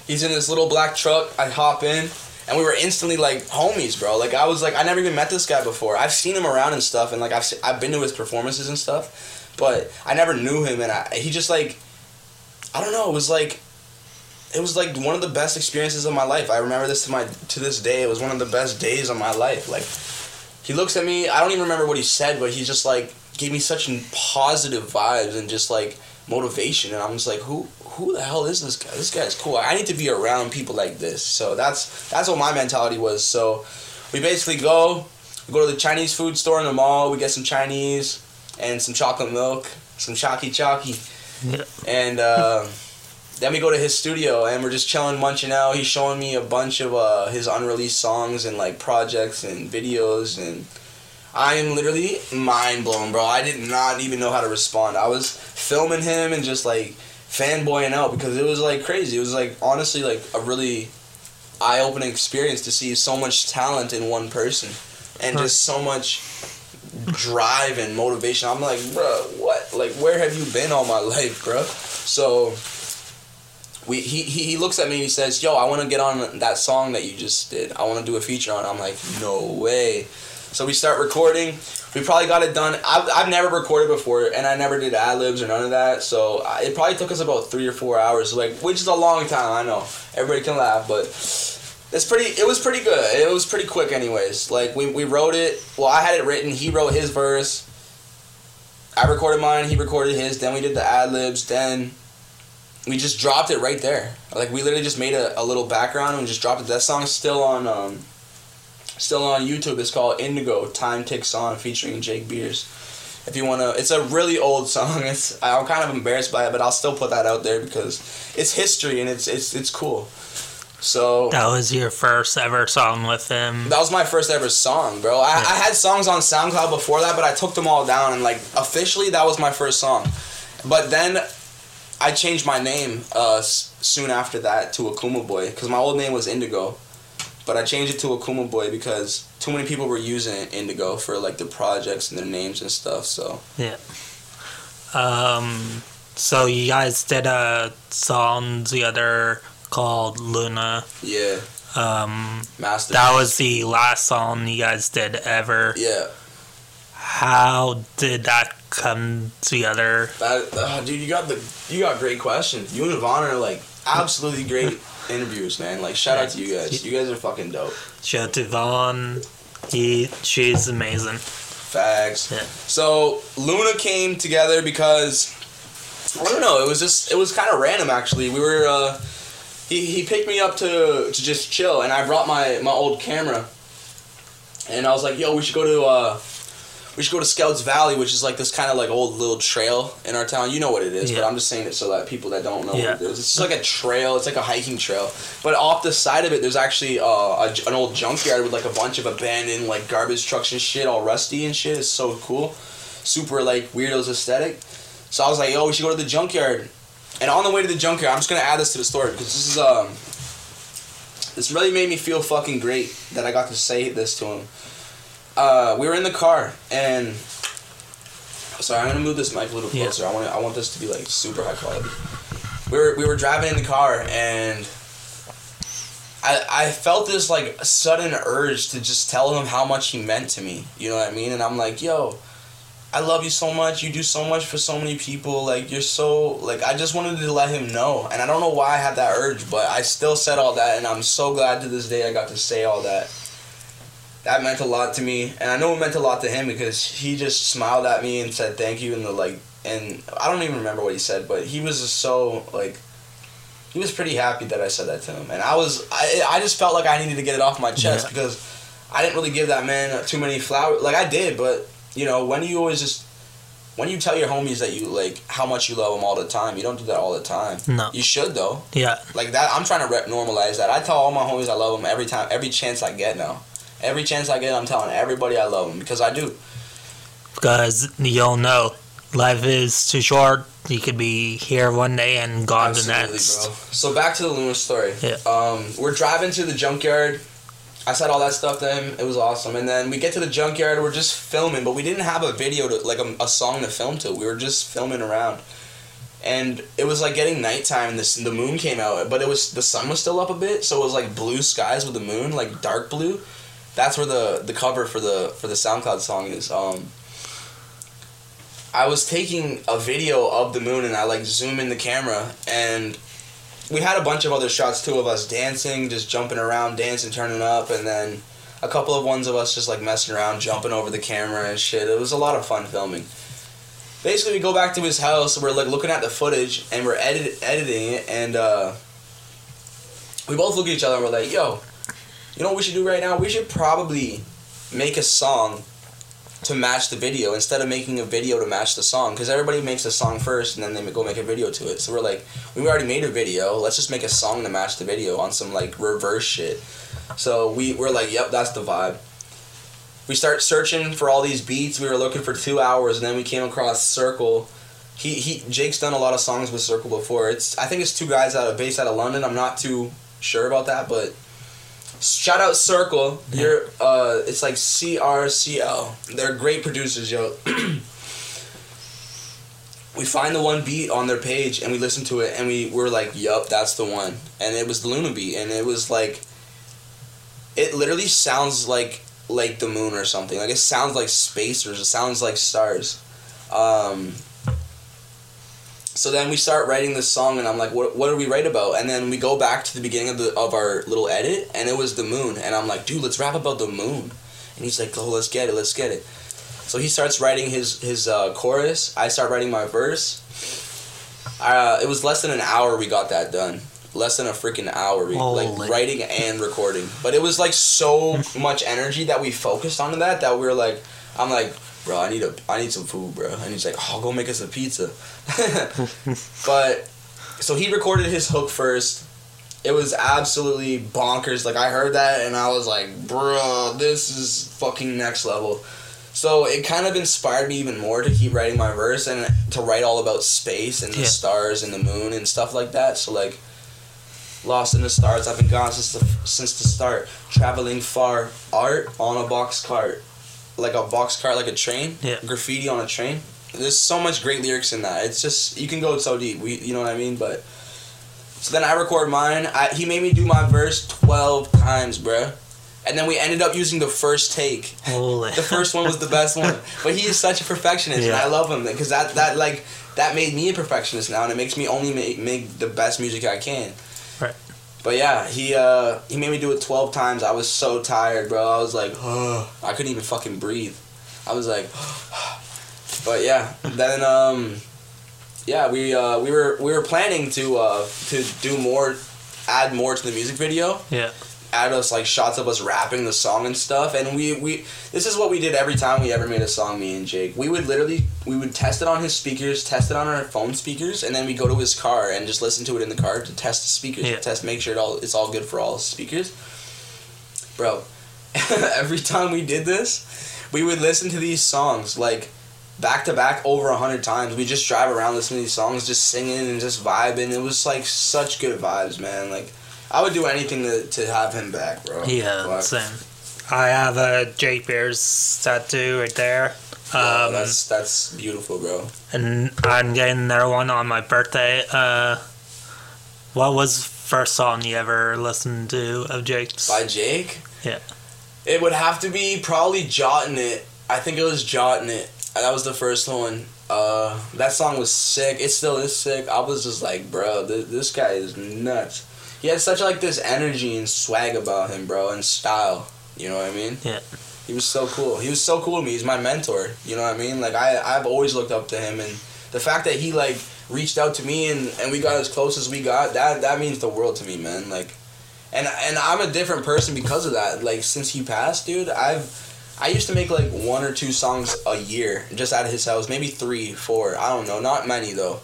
He's in this little black truck. I hop in, and we were instantly like homies, bro. Like I was like, I never even met this guy before. I've seen him around and stuff, and like I've se- I've been to his performances and stuff, but I never knew him. And I, he just like, I don't know. It was like, it was like one of the best experiences of my life. I remember this to my to this day. It was one of the best days of my life. Like, he looks at me. I don't even remember what he said, but he's just like gave me such positive vibes and just like motivation. And I'm just like, who who the hell is this guy? This guy's cool. I need to be around people like this. So that's that's what my mentality was. So we basically go, we go to the Chinese food store in the mall. We get some Chinese and some chocolate milk, some chalky chalky, Yeah. and. Uh, then we go to his studio and we're just chilling, munching out. He's showing me a bunch of uh, his unreleased songs and like projects and videos, and I am literally mind blown, bro. I did not even know how to respond. I was filming him and just like fanboying out because it was like crazy. It was like honestly like a really eye opening experience to see so much talent in one person and just so much drive and motivation. I'm like, bro, what? Like, where have you been all my life, bro? So we he, he, he looks at me and he says, Yo, I want to get on that song that you just did. I want to do a feature on it. I'm like, No way. So we start recording. We probably got it done. I've, I've never recorded before, and I never did ad libs or none of that. So I, it probably took us about three or four hours, like which is a long time. I know everybody can laugh, but it's pretty. It was pretty good. It was pretty quick, anyways. Like we, we wrote it. Well, I had it written. He wrote his verse. I recorded mine. He recorded his. Then we did the ad libs. Then we just dropped it right there. Like we literally just made a, a little background and just dropped it. That song's still on um still on YouTube. It's called Indigo Time Ticks On featuring Jake Beers. If you wanna it's a really old song. It's I'm kind of embarrassed by it, but I'll still put that out there because it's history and it's it's it's cool. So That was your first ever song with him. that was my first ever song, bro. I, I had songs on SoundCloud before that, but I took them all down and like officially that was my first song. But then I changed my name uh, soon after that to Akuma Boi because my old name was Indigo, but I changed it to Akuma Boi because too many people were using Indigo for like their projects and their names and stuff. So Yeah. Um. So you guys did a song together called Luna. yeah, Um. master. That was the last song you guys did ever. yeah. How did that come together? That uh, dude, you got the you got great questions. You and Vaughn are like absolutely great interviewers, man. Like shout out to you guys. You guys are fucking dope. Shout out to Vaughn. He, she's amazing. Facts. Yeah. So Luna came together because I don't know. It was just it was kind of random actually. We were uh, he he picked me up to to just chill, and I brought my my old camera, and I was like, yo, we should go to uh. We should go to Scouts Valley, which is like this kind of like old little trail in our town. You know what it is, but I'm just saying it so that people that don't know Yeah. what it is. It's just like a trail. It's like a hiking trail. But off the side of it, there's actually uh, a, an old junkyard with like a bunch of abandoned like garbage trucks and shit, all rusty and shit. It's so cool, super like Weardoz aesthetic. So I was like, yo, we should go to the junkyard. And on the way to the junkyard, I'm just gonna add this to the story because this is um, this really made me feel fucking great that I got to say this to him. Uh, we were in the car and sorry, I'm gonna move this mic a little Yeah. closer. I want I want this to be like super high quality. We were we were driving in the car and I, I felt this like sudden urge to just tell him how much he meant to me. You know what I mean? And I'm like, yo, I love you so much. You do so much for so many people. Like you're so like I just wanted to let him know. And I don't know why I had that urge, but I still said all that and I'm so glad to this day I got to say all that. That meant a lot to me. And I know it meant a lot to him because he just smiled at me and said thank you and the like and I don't even remember what he said, but he was just so like he was pretty happy that I said that to him, and I was I, I just felt like I needed to get it off my chest Yeah. because I didn't really give that man too many flowers. Like I did, but you know when you always just when you tell your homies that you like how much you love them all the time, you don't do that all the time. No. You should though. Yeah. Like that, I'm trying to rep normalize that. I tell all my homies I love them every time, every chance I get now. Every chance I get, I'm telling everybody I love them because I do. Because you don't know. Life is too short. You could be here one day and gone the Absolutely, next. bro. So back to the Luna story. Yeah. Um, we're driving to the junkyard. I said all that stuff to him. It was awesome. And then we get to the junkyard. We're just filming, but we didn't have a video to like a, a song to film to. We were just filming around. And it was like getting nighttime. And the moon came out, but it was the sun was still up a bit, so it was like blue skies with the moon, like dark blue. That's where the the cover for the for the SoundCloud song is. Um, I was taking a video of the moon and I like zoom in the camera and we had a bunch of other shots too of us dancing, just jumping around, dancing, turning up, and then a couple of ones of us just like messing around, jumping over the camera and shit. It was a lot of fun filming. Basically, we go back to his house. We're like looking at the footage and we're edit- editing it, and uh, we both look at each other and we're like, "Yo, you know what we should do right now? We should probably make a song to match the video instead of making a video to match the song because everybody makes a song first and then they go make a video to it so we're like we already made a video let's just make a song to match the video on some like reverse shit so we we're like yep that's the vibe we start searching for all these beats we were looking for two hours and then we came across circle he, he Jake's done a lot of songs with Circle before. It's I think it's two guys out of based out of London. I'm not too sure about that, but shout out Circle. You're uh it's like C R C L. They're great producers, yo. we find the one beat on their page and we listen to it and we were like, "Yup, that's the one." And it was the Luna beat and it was like it literally sounds like like the moon or something. Like it sounds like space or it sounds like stars. Um so then we start writing this song and I'm like, what, what do we write about? And then we go back to the beginning of the of our little edit and it was the moon and I'm like, dude, let's rap about the moon. And he's like, oh, let's get it, let's get it. So he starts writing his his uh, chorus. I start writing my verse. Uh, it was less than an hour we got that done. Less than a freaking hour, we, like writing and recording. But it was like so much energy that we focused on that that we were like, I'm like, bro, I need a, I need some food, bro. And he's like, oh, I'll go make us a pizza. but so he recorded his hook first. It was absolutely bonkers. Like I heard that and I was like, bro, this is fucking next level. So it kind of inspired me even more to keep writing my verse and to write all about space and the Yeah. stars and the moon and stuff like that. So like, lost in the stars. I've been gone since the since the start. Traveling far, art on a box cart, like a box cart, like a train. Yeah. Graffiti on a train. There's so much great lyrics in that. It's just you can go so deep. We, you know what I mean? But so then I record mine. I, he made me do my verse twelve times, bruh. And then we ended up using the first take. Holy. The first one was the best one. But he is such a perfectionist, yeah. and I love him because that that like that made me a perfectionist now, and it makes me only make make the best music I can. But yeah, he uh he made me do it twelve times. I was so tired, bro. I was like, I couldn't even fucking breathe. I was like, but yeah. Then um, yeah, we uh we were we were planning to uh to do more, add more to the music video Yeah. Add us like shots of us rapping the song and stuff and we we this is what we did every time we ever made a song me and jake. We would literally we would test it on his speakers test it on our phone speakers and then we go to his car and just listen to it in the car to test the speakers Yeah. test make sure it all it's all good for all speakers. Bro every time we did this we would listen to these songs like back to back over a hundred times. We just drive around listening to these songs just singing and just vibing. It was like such good vibes man like I would do anything to, to have him back, bro. Yeah, But, same. I have a Jake Beers tattoo right there. wow, Um, that's that's beautiful, bro. and I'm getting another one on my birthday. Uh, what was first song you ever listened to of Jake's? By Jake? Yeah. It would have to be probably Jotting It. I think it was Jotting It. That was the first one. Uh, that song was sick. It still is sick. I was just like, bro, th- this guy is nuts. He had such like this energy and swag about him, bro, and style. You know what I mean? Yeah. He was so cool. He was so cool to me. He's my mentor. You know what I mean? Like I, I've always looked up to him, and the fact that he like reached out to me and, and we got as close as we got, that that means the world to me, man. Like, and and I'm a different person because of that. Like since he passed, dude, I've I used to make like one or two songs a year just out of his house, maybe three, four. I don't know, not many though.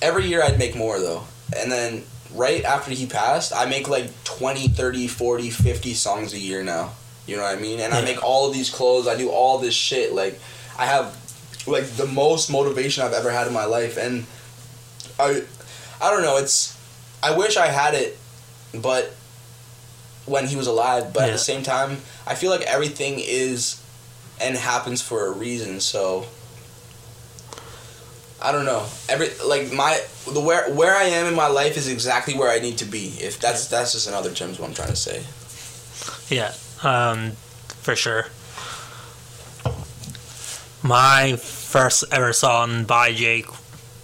Every year I'd make more though, and then right after he passed, I make like 20, 30, 40, 50 songs a year now. You know what I mean? And I make all of these clothes. I do all this shit. Like, I have like the most motivation I've ever had in my life, and I, I don't know. It's, I wish I had it, but when he was alive. But at the same time, I feel like everything is, and happens for a reason. So. I don't know. Every like my the where where I am in my life is exactly where I need to be. If that's that's just in other terms what I'm trying to say. Yeah, um, for sure. My first ever song by Jake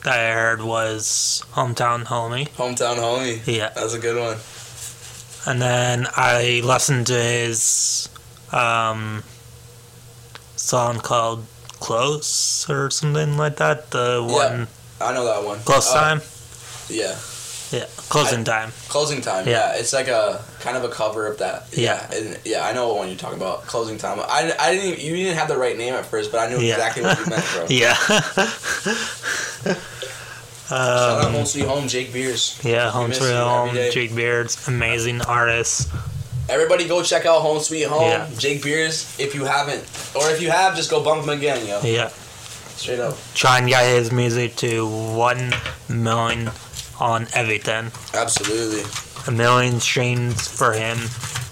that I heard was Hometown Homie. Hometown homie. Yeah. That's a good one. And then I listened to his um, song called Close or something like that. The Yeah. one, I know that one. Close Uh, Time? Yeah. Yeah, Closing Time. Closing time. Yeah. Yeah. It's like a kind of a cover of that. Yeah. And yeah, I know what one you're talking about. Closing time. I, I didn't even, you didn't have the right name at first, but I knew Yeah. exactly what you meant, bro. Yeah. Shout out um, Home Sweet Home, Jake Beers. yeah, Home Sweet Home. Jake Beers, amazing artist. Everybody go check out Home Sweet Home, Yeah. Jake Beers, if you haven't. Or if you have, just go bump him again, yo. Yeah. Straight up. Try and get his music to 1 million on everything. Absolutely. A million streams for him.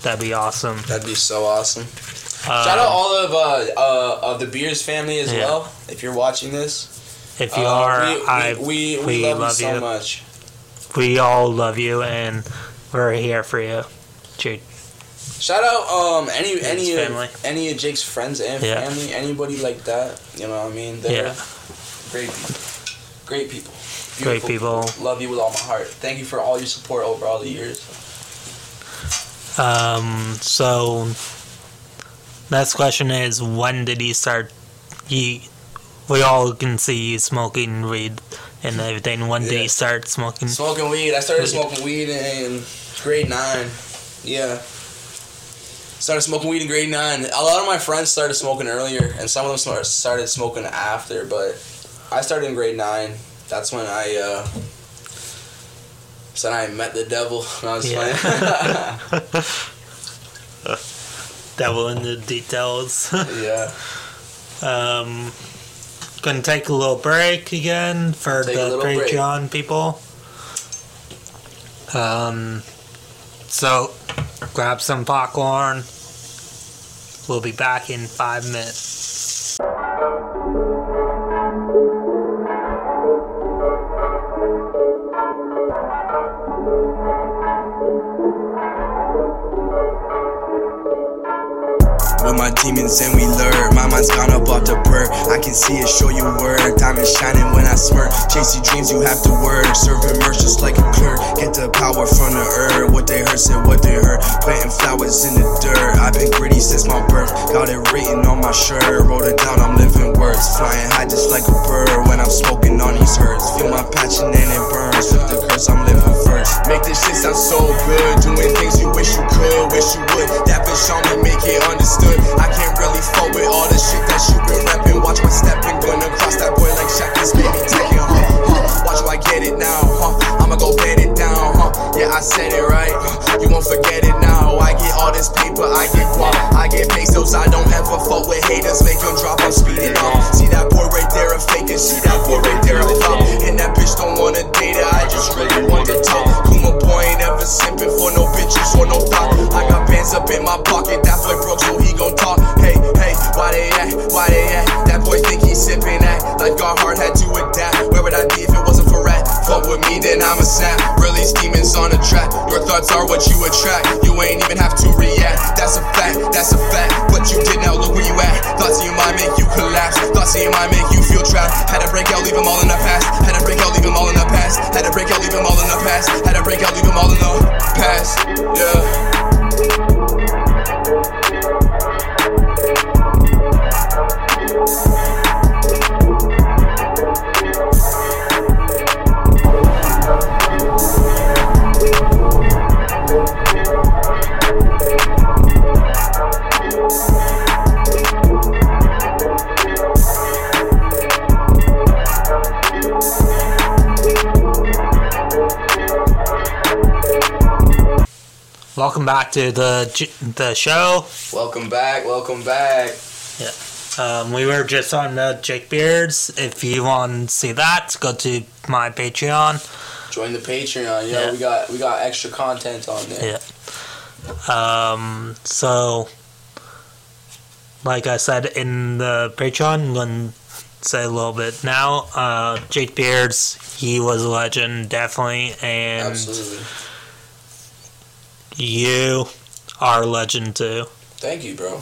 That'd be awesome. That'd be so awesome. Um, Shout out all of uh, uh, of the Beers family as Yeah. well. If you're watching this, If you Uh, are, we, we, I we, we, we love, love you so you. much. we all love you and we're here for you. Jake. Shout out um any Jake's any family. of, any of Jake's friends and Yeah. family, anybody like that. You know what I mean? They're Yeah. great people. Great people. Great Beautiful people. Love you with all my heart. Thank you for all your support over all the years. Um, so next question is when did he start he we all can see you smoking weed and everything. When did Yeah. he start smoking? Smoking weed. I started Weed. smoking weed in grade nine. Yeah. Started smoking weed in grade nine. A lot of my friends started smoking earlier, and some of them started smoking after. But I started in grade nine. That's when I uh, said I met the devil. No, I was Yeah. playing. Devil in the details. yeah. Um, gonna take a little break again for Take the break. Patreon people. Um, so grab some popcorn. We'll be back in five minutes. With my demons and we lure. My mind's gone off the perk. I can see it, show you word. Diamonds shining when I smirk. Chase your dreams, you have to work. Serving merch just like a clerk. Get the power from the earth. What they heard said what they heard. Planting flowers in the dirt. I've been gritty since my birth. Got it written on my shirt. Wrote it down, I'm living words. Flying high just like a bird when I'm smoking on these herds. Feel my passion and it burns. Flip the curse, I'm living first. Make this shit sound so good. Doing things you wish you could, wish you would. That bitch on me, make it understood. I can't really fuck with all the shit that you been rapping. Watch my stepping, gonna cross that boy like Shaq. This baby taking, huh? huh. Watch how I get it now, huh? I'ma go bet it down, huh? Yeah, I said it right. You won't forget it now. I get all this paper, I get guap, I get pesos. I don't ever fuck with haters, make them drop. I'm speeding up. See that boy right there, a fake, and see that boy right there, a flop. And that bitch don't wanna date her, I just really want the top. Kuma boy ain't ever simping for no bitches or no thought. I got bands up in my pocket, that boy broke, so he gon' talk. Hey, why they at? Why they at? That boy think he's sipping at. Life got hard, had to adapt. Where would I be if it wasn't for rap? Fuck with me, then I'm a snap. Release demons on a track. Your thoughts are what you attract. You ain't even have to react. That's a fact, that's a fact. But you did now, look where you at. Thoughts in your mind make you collapse. Thoughts in your mind make you feel trapped. Had to break out, leave them all in the past. Had to break out, leave them all in the past. Had to break out, leave them all in the past. Had to break out, leave them all in the past. Yeah. Welcome back to the the show. Welcome back. Welcome back. Um, we were just on uh, Jake Beers. If you want to see that, go to my Patreon. Join the Patreon. Yeah, Yeah. we got we got extra content on there. Yeah. Um, so, like I said in the Patreon, I'm to say a little bit now. Uh, Jake Beers, he was a legend, definitely. And Absolutely. you are a legend too. Thank you, bro.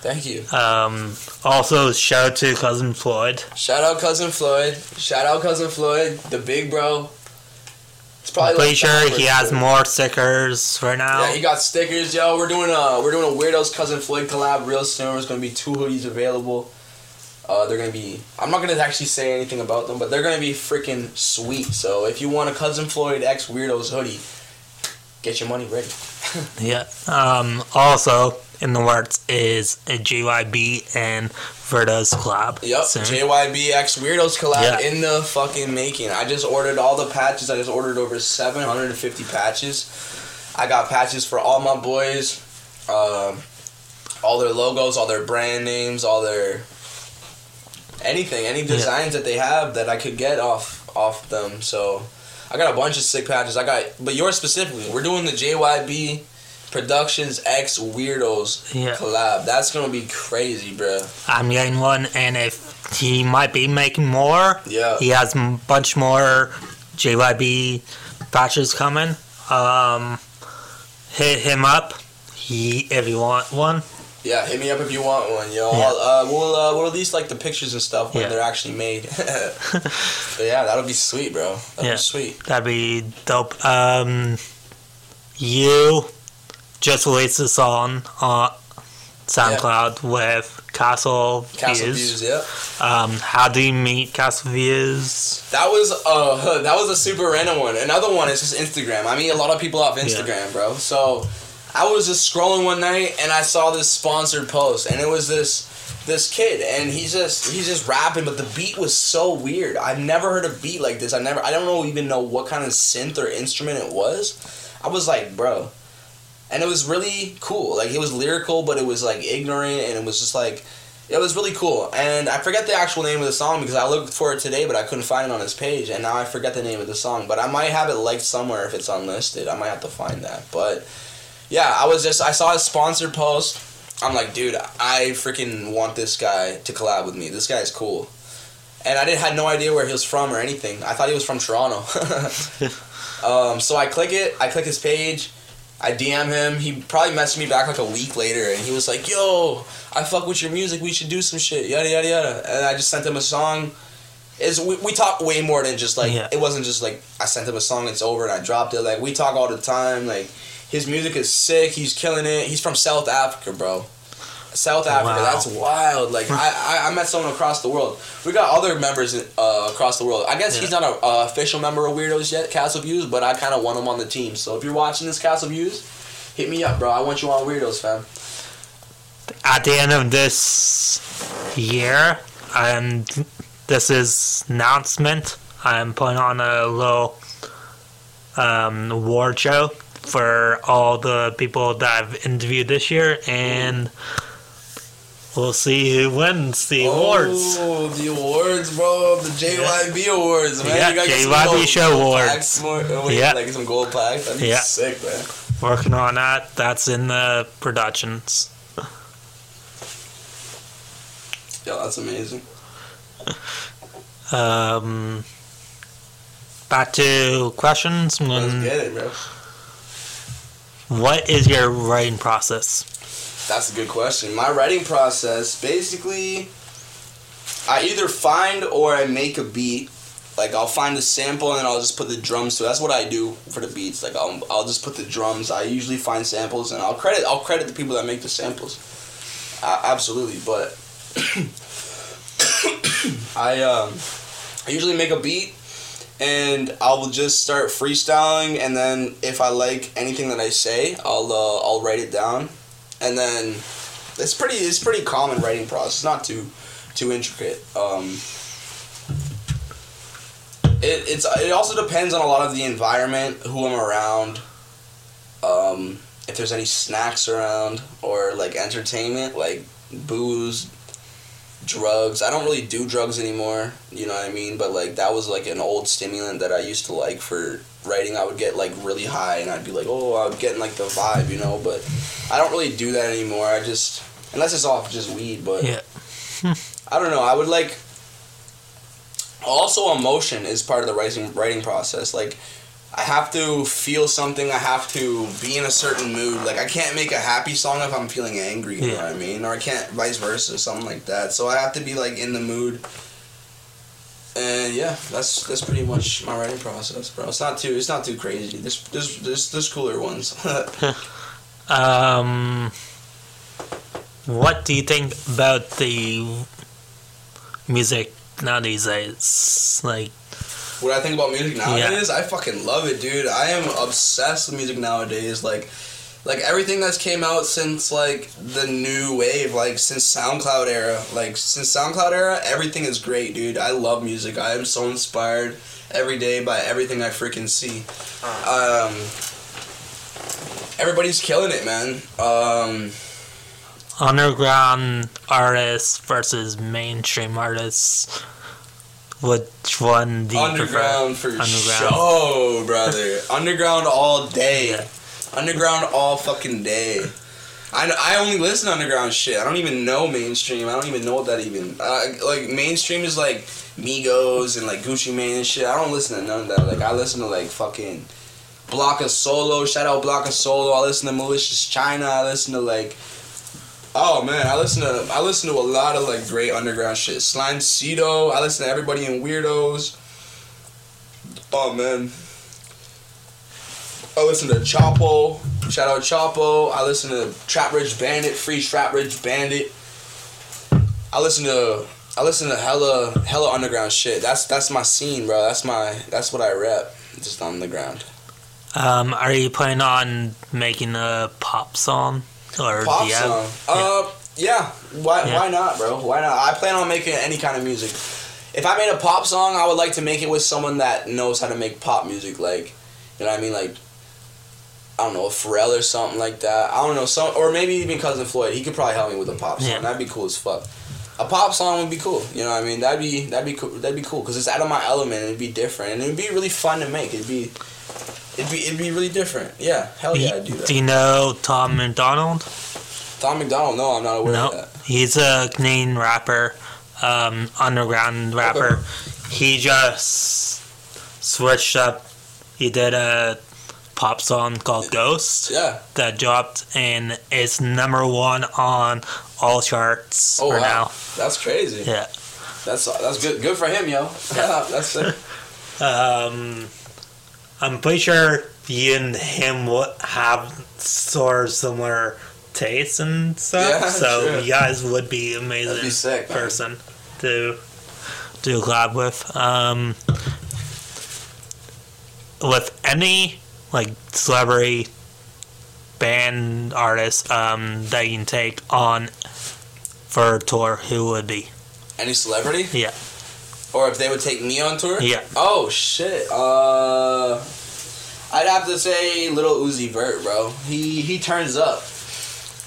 Thank you. Um, also, shout out to Cousin Floyd. Shout out cousin Floyd. Shout out cousin Floyd, the big bro. It's probably I'm pretty like sure he has more stickers right now. Yeah, he got stickers, yo. We're doing a we're doing a Weardoz cousin Floyd collab real soon. There's gonna be two hoodies available. Uh, they're gonna be. I'm not gonna actually say anything about them, but they're gonna be freaking sweet. So if you want a cousin Floyd X Weardoz hoodie, get your money ready. Yeah. Um, also, in the works is a JYB and Weardoz collab. Yep, soon. JYB X Weardoz collab Yeah. in the fucking making. I just ordered all the patches. I just ordered over 750 patches. I got patches for all my boys, um, all their logos, all their brand names, all their anything, any designs that they have that I could get off off them. So I got a bunch of sick patches. I got, but yours specifically. We're doing the JYB Productions X Weardoz Yeah. collab. That's gonna be crazy, bro. I'm getting one, and if he might be making more, Yeah. he has a bunch more JYB patches coming. Um, hit him up. He if you want one. Yeah, hit me up if you want one, yo. Yeah. Uh, we'll uh, we'll release like the pictures and stuff when Yeah. they're actually made. yeah, that'll be sweet, bro. That'll Yeah. be sweet. That'd be dope. Um, you just released a song on SoundCloud with Castle, Castle Views. Views, yeah. Um, how do you meet Castle Views? That was uh that was a super random one. Another one is just Instagram. I meet a lot of people off Instagram, bro. So I was just scrolling one night and I saw this sponsored post, and it was this this kid, and he's just he's just rapping, but the beat was so weird. I've never heard a beat like this. I never I don't know even know what kind of synth or instrument it was. I was like, bro. And it was really cool. Like it was lyrical, but it was like ignorant, and it was just like it was really cool. And I forget the actual name of the song because I looked for it today, but I couldn't find it on his page, and now I forget the name of the song. But I might have it liked somewhere if it's unlisted. I might have to find that. But yeah, I was just I saw his sponsored post. I'm like, dude, I freaking want this guy to collab with me. This guy's cool. And I didn't had no idea where he was from or anything. I thought he was from Toronto. um, so I click it. I click his page. I DM him. He probably messaged me back like a week later, and he was like, "Yo, I fuck with your music. We should do some shit." Yada yada yada. And I just sent him a song. Is we, we talk way more than just like Yeah. it wasn't just like I sent him a song. It's over and I dropped it. Like we talk all the time. Like his music is sick. He's killing it. He's from South Africa, bro. South Africa. Wow. That's wild. Like I, I, met someone across the world. We got other members uh, across the world. I guess he's not a uh, official member of Weardoz yet, Castle Views, but I kind of want him on the team. So if you're watching this Castle Views, hit me up, bro. I want you on Weardoz, fam. At the end of this year, and this is announcement. I'm putting on a little um, award show for all the people that I've interviewed this year, and we'll see who wins the awards. Oh, the awards, bro. The JYB awards, man. Yeah, You gotta get some JYB gold- show gold awards. more- oh, Yeah. Like some gold plaques. That'd be Yeah. sick, man. Working on that. That's in the productions. Yeah, that's amazing. Um, back to questions. Let's get it, bro. what is your writing process? That's a good question. My writing process, basically, I either find or I make a beat. Like I'll find the sample and then I'll just put the drums it. That's what I do for the beats. Like I'll, I'll just put the drums. I usually find samples and I'll credit I'll credit the people that make the samples. Absolutely, but I um I usually make a beat and I will just start freestyling and then if I like anything that I say, I'll uh, I'll write it down and then it's pretty it's pretty common writing process not too too intricate um. It, it's it also depends on a lot of the environment who i'm around um if there's any snacks around or like entertainment like booze drugs. I don't really do drugs anymore you know what i mean? But like that was like an old stimulant that i used to like for writing i would get like really high and i'd be like oh i'm getting like the vibe you know but I don't really do that anymore. I just unless it's off just weed, but Yeah. I don't know. I would like also emotion is part of the writing writing process. Like I have to feel something. I have to be in a certain mood. Like I can't make a happy song if I'm feeling angry. You know Yeah. what I mean? Or I can't vice versa, something like that. So I have to be like in the mood. And yeah, that's that's pretty much my writing process, bro. It's not too it's not too crazy. There's there's there's, there's cooler ones. Um, what do you think about the music nowadays? Like, What I think about music nowadays, I fucking love it, dude. I am obsessed with music nowadays. Like, like everything that's came out since like the new wave, like since SoundCloud era, like since SoundCloud era, everything is great, dude. I love music. I am so inspired every day by everything I freaking see. Um, everybody's killing it, man. Um, underground artists versus mainstream artists. Which one do you underground for prefer? Underground. show, brother. underground all day. Yeah. Underground all fucking day. I, I only listen to underground shit. I don't even know mainstream. I don't even know what that even. Uh, like mainstream is like Migos and like Gucci Mane and shit. I don't listen to none of that. Like I listen to like fucking Block of Solo. Shout out Block of Solo. I listen to Malicious China. I listen to like. Oh man, I listen to I listen to a lot of like great underground shit. Slime Cedo. I listen to everybody in Weardoz. Oh man. I listen to Chapo. Shout out Chapo. I listen to Trap Rich Bandit, Free Trap Rich Bandit. I listen to I listen to hella hella underground shit. That's that's my scene, bro. That's my that's what I rep. Just on the ground. Um, are you planning on making a pop song? Or Pop song. Uh, yeah. Why Yeah. why not, bro? Why not? I plan on making any kind of music. If I made a pop song, I would like to make it with someone that knows how to make pop music. Like, you know what I mean? Like, I don't know, a Pharrell or something like that. I don't know, some or maybe even Cousin Floyd. He could probably help me with a pop song. Yeah. That'd be cool as fuck. A pop song would be cool. You know what I mean? That'd be that'd be cool. That'd be cool because it's out of my element. and It'd be different and it'd be really fun to make. It'd be. It'd be, it'd be really different. Yeah, hell yeah, I'd do that. Do you know Tom MacDonald? Tom MacDonald, no, I'm not aware No, of that. he's a Canadian rapper, um, underground rapper. He just switched up. He did a pop song called Ghost Yeah. that dropped and it's number one on all charts Oh for wow, that's crazy. Yeah. That's that's good. Good for him, yo. that's sick. Um, I'm pretty sure you and him would have sort of similar tastes and stuff. Yeah, so true. you guys would be amazing That'd be sick, man. person to do a collab with. Um, with any like celebrity band artist um, that you can take on for a tour, who would be? Any celebrity, Yeah, or if they would take me on tour? yeah. Oh shit. Uh, I'd have to say Little Uzi Vert, bro. He he turns up.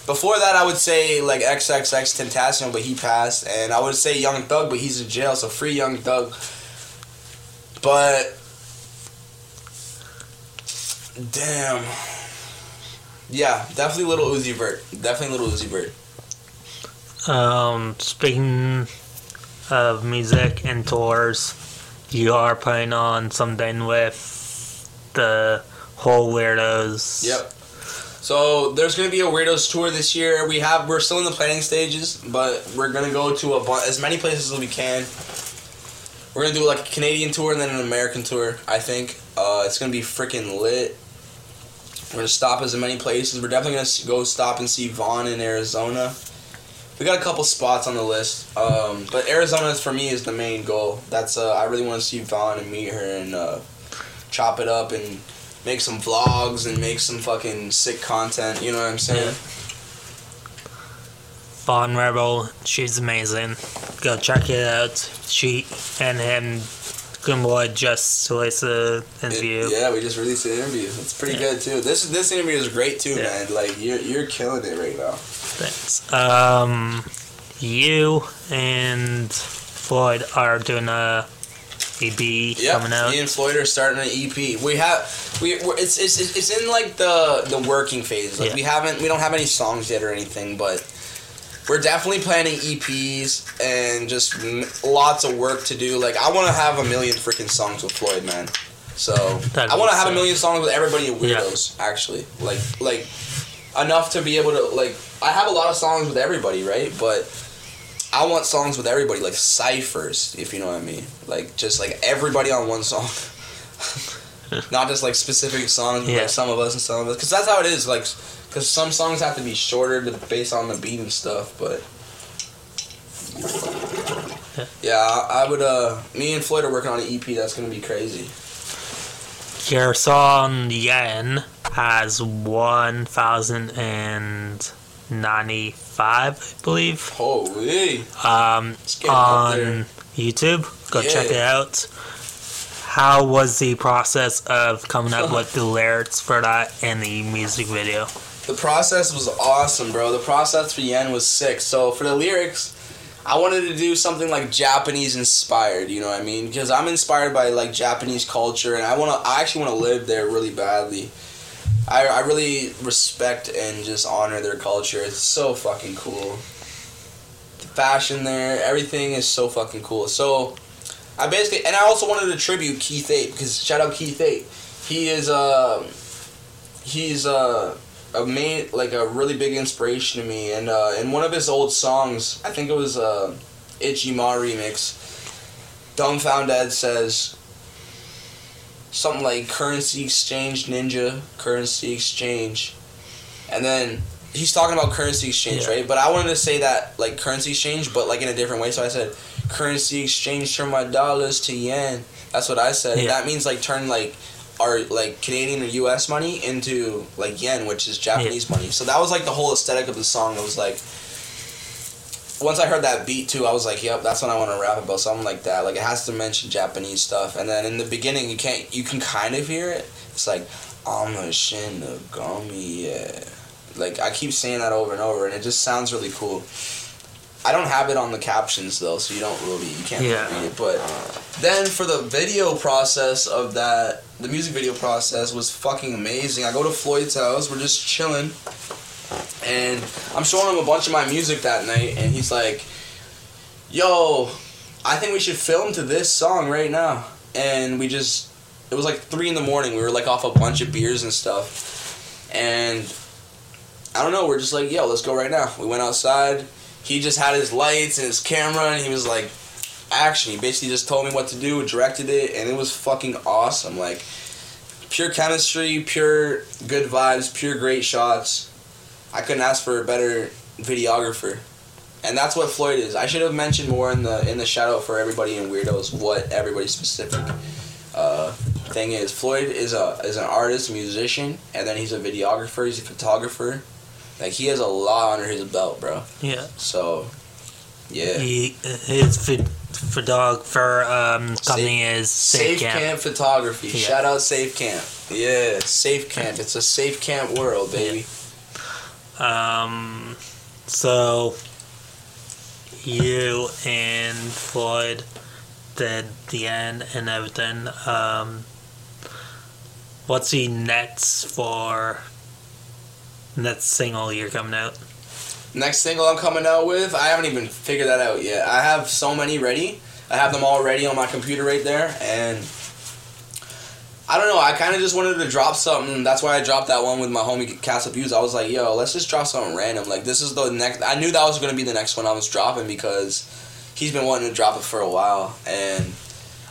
Before that, I would say like XXXTentacion, but he passed, and I would say Young Thug, but he's in jail, so free Young Thug. But damn, yeah, definitely Little Uzi Vert. Definitely Little Uzi Vert. Um, speaking of music and tours, you are putting on something with the whole Weardoz. Yep. So there's gonna be a Weardoz tour this year. We have we're still in the planning stages, but we're gonna go to a bu- as many places as we can. We're gonna do like a Canadian tour and then an American tour. I think uh, it's gonna be freaking lit. We're gonna stop as many places. We're definitely gonna go stop and see Vaughn in Arizona. We got a couple spots on the list, um, but Arizona for me is the main goal. That's uh, I really want to see Vaughn and meet her and uh, chop it up and make some vlogs and make some fucking sick content. You know what I'm saying? Vaughn Rebel, she's amazing. Go check it out. She and him, Goomboy just released an interview. It- yeah, we just released an interview. It's pretty Yeah. good too. This this interview is great too, Yeah. man. Like you're you're killing it right now. Thanks. Um, you and Floyd are doing a EP Yeah, coming out. me and Floyd are starting an EP. We have we it's it's it's in like the the working phase. Like Yeah. we haven't we don't have any songs yet or anything, but we're definitely planning EPs and just m- lots of work to do. Like I want to have a million freaking songs with Floyd, man. So That'd I want to have a million songs with everybody in Yeah. Weardoz. Actually, like like enough to be able to like. I have a lot of songs with everybody, right? But I want songs with everybody, like ciphers, if you know what I mean. Like just like everybody on one song. Not just like specific songs, but Yeah. like some of us and some of us, because that's how it is. Like, because some songs have to be shorter to, based on the beat and stuff. But yeah, I, I would. Uh, me and Floyd are working on an EP. That's gonna be crazy. Your song Yen has 1,095, I believe, Holy, um, it's getting up there. on YouTube. Go check it out. How was the process of coming up with the lyrics for that and the music video? The process was awesome, bro. The process for Yen was sick. So for the lyrics, I wanted to do something like Japanese inspired. You know what I mean? Because I'm inspired by like Japanese culture, and I wanna. I actually want to live there really badly. I I really respect and just honor their culture. It's so fucking cool. The fashion there, everything is so fucking cool. So. I basically, and I also wanted to tribute Keith Ape because shout out Keith Ape. He is uh, he's uh, a main like a really big inspiration to me and uh, in one of his old songs i think it was uh, It G Ma remix Dumbfoundead says something like currency exchange ninja currency exchange. And then he's talking about currency exchange Yeah. right? But i wanted to say that like currency exchange but like in a different way. So i said currency exchange turn my dollars to yen. That's what i said. Yeah. that means like turn like our like Canadian or U.S. money into like yen, which is Japanese money. So that was like the whole aesthetic of the song. It was like once I heard that beat too, I was like, "Yep, that's what I want to rap about." Something like that. Like it has to mention Japanese stuff, and then in the beginning, you can't. You can kind of hear it. It's like I'm a Shinigami. Yeah. Like I keep saying that over and over, and it just sounds really cool. I don't have it on the captions though, so you don't really you can't Yeah. read it. But then for the video process of that, the music video process was fucking amazing. I go to Floyd's house, we're just chilling, and I'm showing him a bunch of my music that night, and he's like, "Yo, I think we should film to this song right now." And we just, it was like three in the morning. We were like off a bunch of beers and stuff, and I don't know. We're just like, "Yo, let's go right now." We went outside. He just had his lights and his camera, and he was like, action. He basically just told me what to do, directed it, and it was fucking awesome. Like pure chemistry, pure good vibes, pure great shots. I couldn't ask for a better videographer. And that's what Floyd is. I should have mentioned more in the in the shout out for everybody in Weardoz what everybody's specific uh, thing is. Floyd is a is an artist, musician, and then he's a videographer, he's a photographer. Like he has a lot under his belt, bro. Yeah. So yeah. He, his phot- photographer um, company is Safe Safe Camp, Camp. Photography. Yeah. Shout out Safe Camp. Yeah, Safe Camp. It's a Safe Camp world, baby. Um, so you and Floyd did the end and everything. Um, what's the next for next single you're coming out? Next single I'm coming out with, I haven't even figured that out yet. I have so many ready. I have them all ready on my computer right there, and I don't know. I kind of just wanted to drop something. That's why I dropped that one with my homie Castle Views. I was like, yo, let's just drop something random. Like this is the next. I knew that was gonna be the next one I was dropping because he's been wanting to drop it for a while, and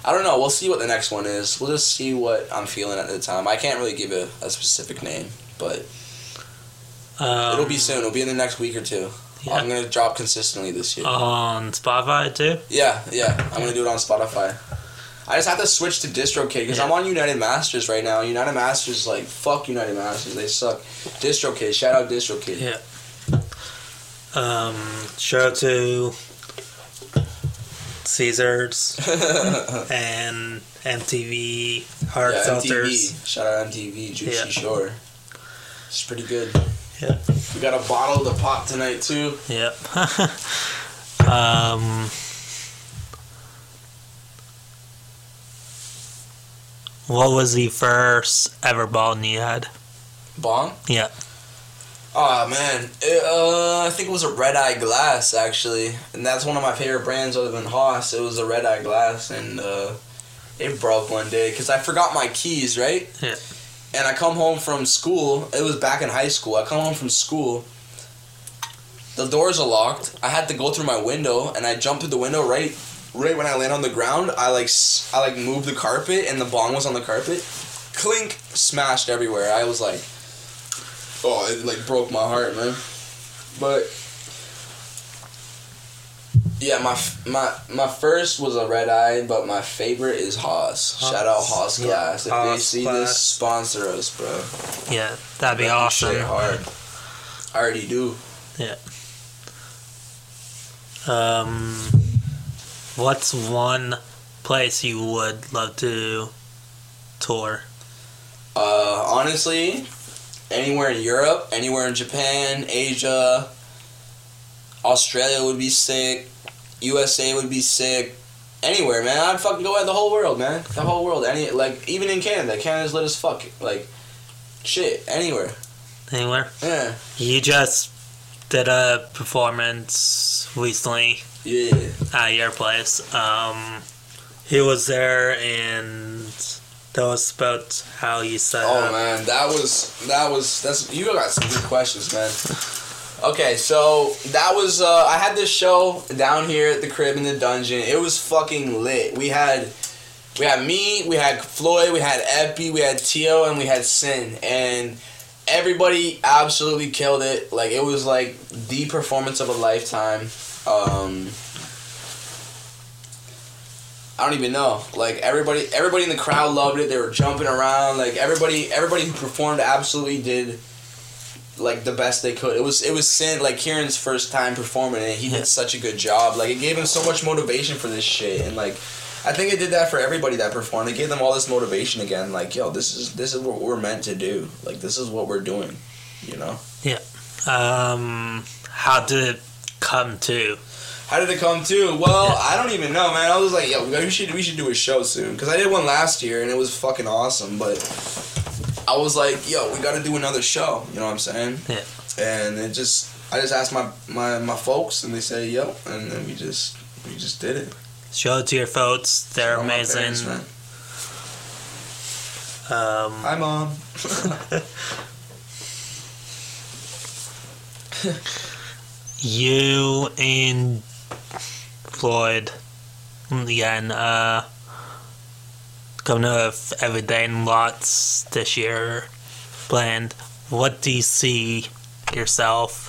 I don't know. We'll see what the next one is. We'll just see what I'm feeling at the time. I can't really give a, a specific name, but Um, it'll be soon. It'll be in the next week or two. Yeah. I'm gonna drop consistently this year. on Spotify too. Yeah, yeah. I'm gonna do it on Spotify. I just have to switch to DistroKid because Yeah. I'm on United Masters right now. United Masters like fuck United Masters. They suck. DistroKid, shout out DistroKid. Yeah. Um, shout out to Caesars and MTV Hard yeah, Seltzers. MTV. Shout out MTV. Juicy Yeah. Shore. It's pretty good. Yeah. We got a bottle to pop tonight too. Yep. um, what was the first ever ball you had? Bong. Yeah. Oh man, it, uh, I think it was a red eye glass actually, and that's one of my favorite brands other than Haas. It was a red eye glass, and uh, it broke one day because I forgot my keys, right? Yeah. And I come home from school. It was back in high school. I come home from school. The doors are locked. I had to go through my window, and I jumped through the window right, right when I land on the ground. I like, I like moved the carpet, and the bong was on the carpet. Clink, smashed everywhere. I was like, oh, it like broke my heart, man. But yeah, my f- my my first was a red eye, but my favorite is Haas. Shout out Haas Yeah, Glass. If they Haas see Glass. this, sponsor us, bro. Yeah, that'd be shit awesome. Hard. I already do. Yeah. Um, what's one place you would love to tour? Uh, honestly, anywhere in Europe, anywhere in Japan, Asia, Australia would be sick. USA would be sick. Anywhere, man. I'd fucking go at the whole world, man. The whole world. Any like even in Canada. Canada's lit as fuck. Like shit. Anywhere. Anywhere? Yeah. You just did a performance recently Yeah. at your place. Um, he was there and tell us about how you set Oh up. man, that was that was that's you got some good questions, man. Okay, so that was uh, I had this show down here at the crib in the dungeon. It was fucking lit. We had we had me, we had Floyd, we had Epi, we had Tio, and we had Sin, and everybody absolutely killed it. Like it was like the performance of a lifetime. Um, I don't even know. Like everybody, everybody in the crowd loved it. They were jumping around. Like everybody, everybody who performed absolutely did like the best they could. It was it was Sin like Kieran's first time performing and He did such a good job. Like it gave him so much motivation for this shit. And like I think it did that for everybody that performed. It gave them all this motivation again. Like yo, this is this is what we're meant to do. Like this is what we're doing. You know. Yeah. Um, how did it come to? How did it come to? Well, I don't even know, man. I was like, yo, we should we should do a show soon because I did one last year and it was fucking awesome. But I was like, yo, we got to do another show. You know what I'm saying? Yeah. And it just, I just asked my my my folks and they said, yo, and then we just we just did it. Show it to your folks. They're Show amazing. parents. Um, Hi, mom. you and Floyd again uh coming up with everything lots this year planned what do you see yourself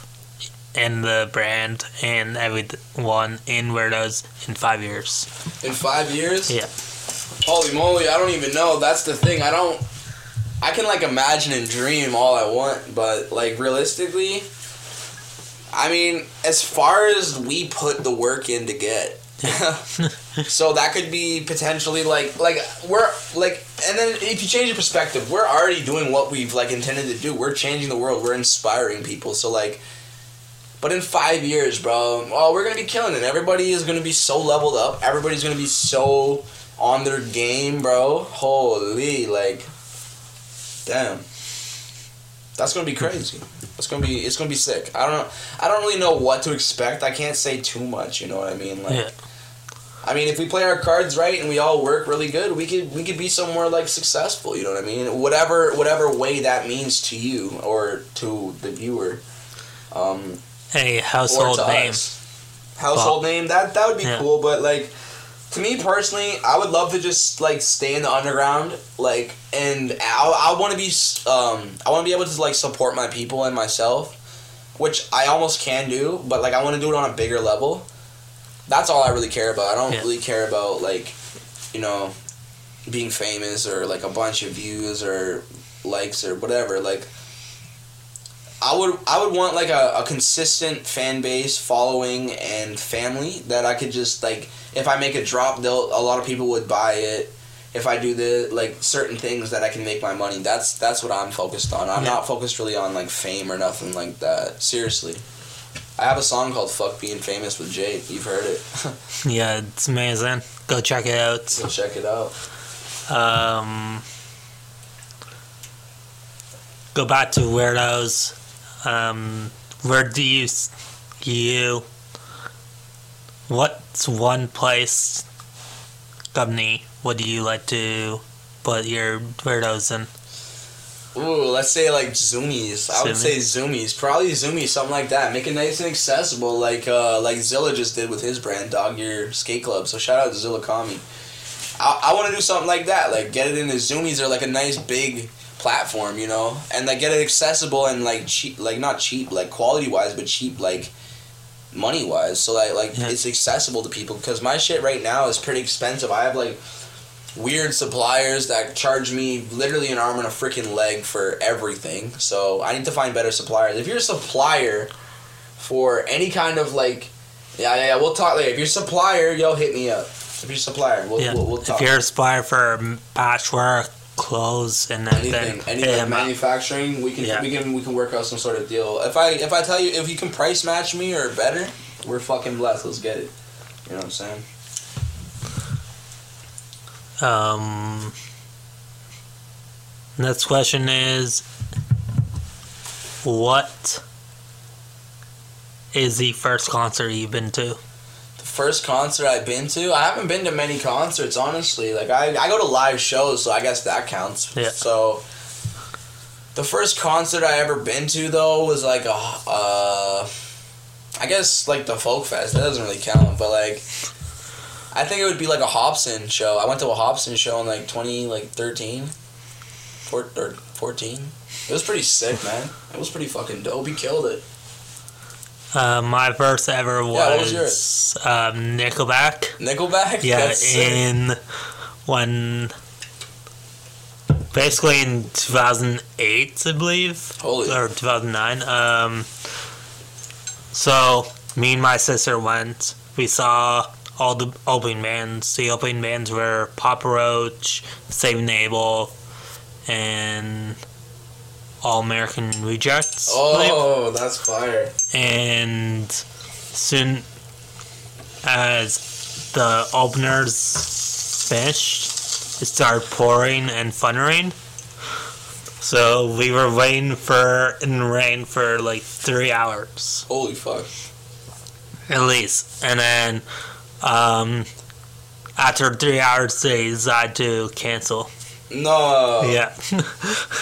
in the brand and everyone in Weardoz in five years In five years. Yeah. Holy moly, I don't even know. That's the thing. I don't. I can like imagine and dream all I want, but like realistically, I mean, as far as we put the work in to get. so that could be potentially like like we're like and then if you change your perspective we're already doing what we've like intended to do. We're changing the world. We're inspiring people. So like but in five years bro oh we're gonna be killing it. Everybody is gonna be so leveled up. Everybody's gonna be so on their game bro. Holy like damn. That's gonna be crazy. It's gonna be it's gonna be sick. I don't know i don't really know what to expect. I can't say too much you know what i mean? Like Yeah. I mean, if we play our cards right and we all work really good, we could we could be somewhere like successful. You know what I mean? Whatever whatever way that means to you or to the viewer. Um, A household name. us. Household name that that would be Yeah. cool, but like to me personally, I would love to just like stay in the underground, like, and I, I want to be um I want to be able to like support my people and myself, which I almost can do, but like I want to do it on a bigger level. That's all I really care about. I don't Yeah. really care about like, you know, being famous or like a bunch of views or likes or whatever. Like I would I would want like a, a consistent fan base, following, and family that I could just like if I make a drop, they'll a lot of people would buy it. If I do the like certain things that I can make my money, that's that's what I'm focused on. I'm Yeah. not focused really on like fame or nothing like that. Seriously. I have a song called "Fuck Being Famous" with Jake. You've heard it. Yeah, it's amazing. Go check it out. Go check it out. Um, go back to Weardoz. Um, where do you, you, what's one place, company, What do you like to put your Weardoz in? Ooh, let's say like Zumiez. I would say Zumiez. Probably Zumiez, something like that. Make it nice and accessible, like uh, like Zilla just did with his brand, Dog Year Skate Club. So shout out to Zilla Kami. I, I want to do something like that. Like get it into Zumiez or like a nice big platform, you know, and like get it accessible and like cheap, like not cheap, like quality wise, but cheap, like money wise. So like like Yeah. it's accessible to people because my shit right now is pretty expensive. I have like weird suppliers that charge me literally an arm and a freaking leg for everything. So I need to find better suppliers. If you're a supplier for any kind of like, yeah, yeah, yeah we'll talk later. If you're a supplier, yo, hit me up. If you're a supplier, we'll, Yeah. we'll, we'll talk. if you're a supplier for patchwork, clothes, and anything, everything, any like manufacturing, we can Yeah. we can we can work out some sort of deal. If I if I tell you if you can price match me or better, we're fucking blessed. Let's get it. You know what I'm saying? Um, next question is What is the first concert you've been to? The first concert I've been to, I haven't been to many concerts, honestly. Like I, I go to live shows, so I guess that counts. Yeah. So the first concert I ever been to though was like a, uh, I guess like the folk fest. That doesn't really count, but like. I think it would be like a Hopsin show. I went to a Hopsin show in like twenty like thirteen, four, or fourteen. It was pretty sick, man. It was pretty fucking dope. He killed it. Uh, my first ever was, what was yours? um, Nickelback. Nickelback. Yeah, That's in when basically in 2008, I believe, Holy. or 2009. Um, so me and my sister went. We saw all the opening bands. The opening bands were Papa Roach, Saving Abel, and All American Rejects. Oh, that's fire. and soon as the openers finished, it started pouring and thundering. So we were waiting for in rain for like three hours Holy fuck. at least, and then um, after three hours, they decided to cancel. No. Yeah,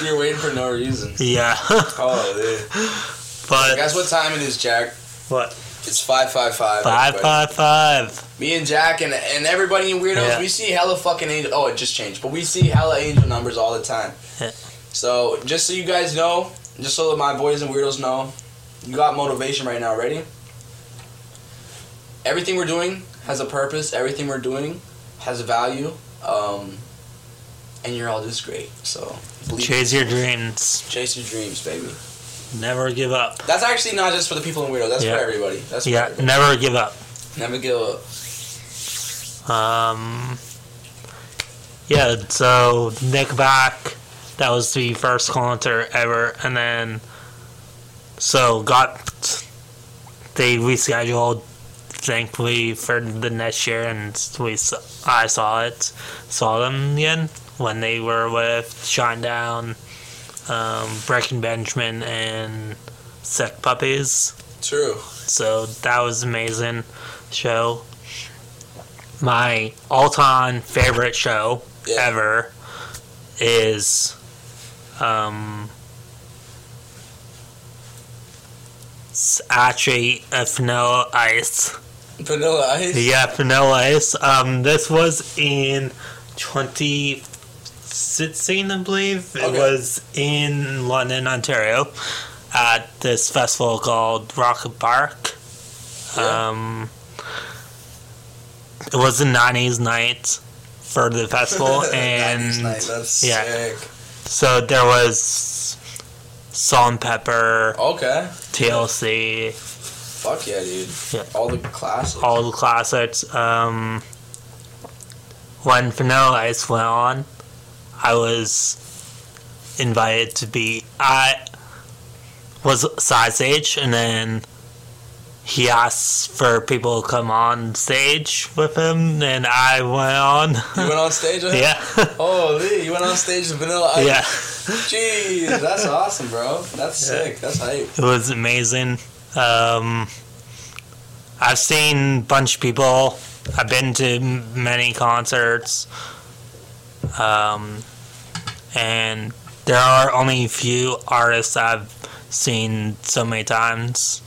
You're waiting for no reason. yeah, Oh, dude. but Guess what time it is, Jack? what? It's 555. Five, everybody. five, five. Me and Jack and, and everybody in Weardoz, Yeah. we see hella fucking angel. Oh, it just changed. But we see hella angel numbers all the time. Yeah. So, just so you guys know, just so that my boys and Weardoz know, you got motivation right now. Ready? Everything we're doing has a purpose. Everything we're doing has a value. Um, and you're all just great. So, Chase your dreams. chase your dreams, baby. Never give up. That's actually not just for the people in Weirdo. That's Yeah. for everybody. That's for Yeah, everybody. never give up. Never give up. Um, yeah, so Nick Back, that was the first concert ever, and then so got they rescheduled, thankfully for the next year, and we I saw it, saw them again when they were with Shinedown, um, Breaking Benjamin, and Sick Puppies. True. So that was amazing show. my all-time favorite show Yeah. ever is um actually a vanilla ice Vanilla Ice. yeah vanilla ice um this was in 2016 i believe it Okay. was in london ontario at this festival called Rock the Park Yeah. um it was the 90s night for the festival and 90s night, That's yeah. sick. so there was Salt-N-Pepa Okay. tlc Fuck yeah, dude. Yeah. All the classics. all the classics um when vanilla ice went on i was invited to be i was size stage and then he asked for people to come on stage with him and i went on You went on stage with him? yeah Holy, you went on stage with Vanilla Ice? yeah Jeez, that's awesome, bro. That's Yeah. sick. That's hype. It was amazing. Um, I've seen a bunch of people. I've been to many concerts. Um, and there are only a few artists I've seen so many times.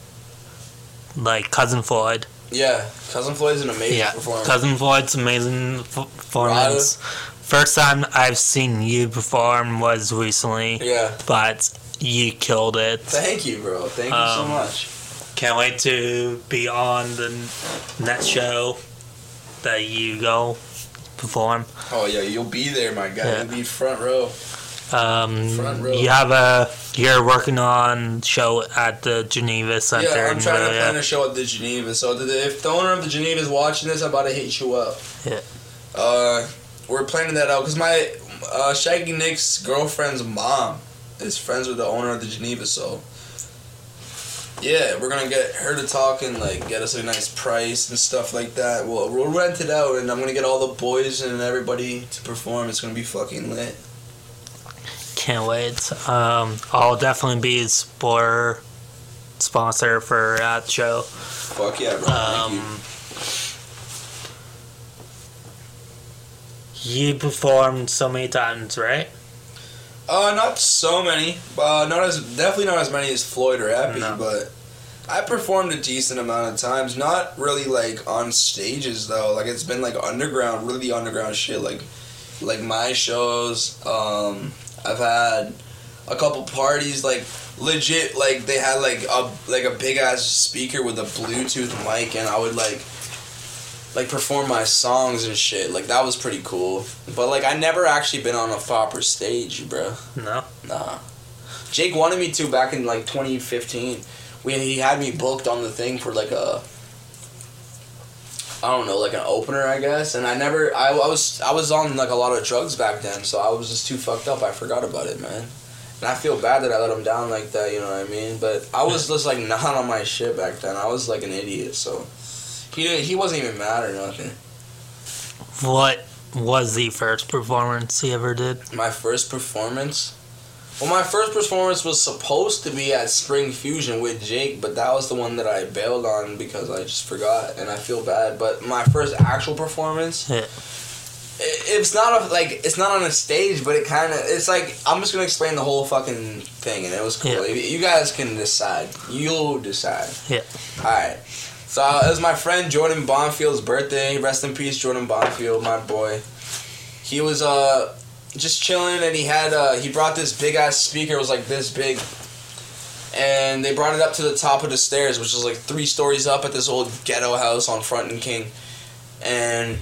Like Cousin Floyd. Yeah, Cousin Floyd's an amazing Yeah. Cousin Floyd's amazing performance. First time I've seen you perform was recently, yeah. but you killed it. Thank you, bro. Thank you so Um, much. Can't wait to be on the next show that you go perform. Oh yeah, you'll be there, my guy. Yeah. You'll be front row. Um, Front row. you have a you're working on show at the Geneva Center. yeah, I'm in trying to plan a show at the Geneva. So the, if the owner of the Geneva is watching this, I'm about to hit you up. Yeah. Uh, we're planning that out because my uh, Shaggy Nick's girlfriend's mom is friends with the owner of the Geneva. So yeah, we're gonna get her to talk and like get us a nice price and stuff like that. We'll we'll rent it out and I'm gonna get all the boys and everybody to perform. It's gonna be fucking lit. Can't wait. Um, I'll definitely be a sport sponsor for that show. Fuck yeah, bro. Thank you. Um, you performed so many times, right? Uh, not so many. Uh, not as definitely not as many as Floyd or Epi, No. but I performed a decent amount of times. Not really like on stages though. Like it's been like underground, really underground shit. Like like my shows. Um, I've had a couple parties like legit like they had like a like a big ass speaker with a Bluetooth mic, and I would like like perform my songs and shit. Like that was pretty cool. But like I never actually been on a proper stage, bro. No. Nah. Jake wanted me to back in like 2015. We he had me booked on the thing for like a I don't know, like an opener, I guess. And I never I, I was I was on like a lot of drugs back then, so I was just too fucked up. I forgot about it, man. And I feel bad that I let him down like that, you know what I mean? But I was just like not on my shit back then. I was like an idiot, so he didn't, he wasn't even mad or nothing. What was the first performance he ever did? My first performance. Well, my first performance was supposed to be at Spring Fusion with Jake, but that was the one that I bailed on because I just forgot, and I feel bad. But my first actual performance, Yeah. it, it's not a, like it's not on a stage, but it kind of it's like I'm just gonna explain the whole fucking thing, and it was cool. Yeah. You- You guys can decide. You'll decide. Yeah. All right. So uh, it was my friend Jordan Bonfield's birthday. Rest in peace, Jordan Bonfield, my boy. He was uh just chilling, and he had uh he brought this big ass speaker. It was like this big, and they brought it up to the top of the stairs, which was like three stories up at this old ghetto house on Front and King, and.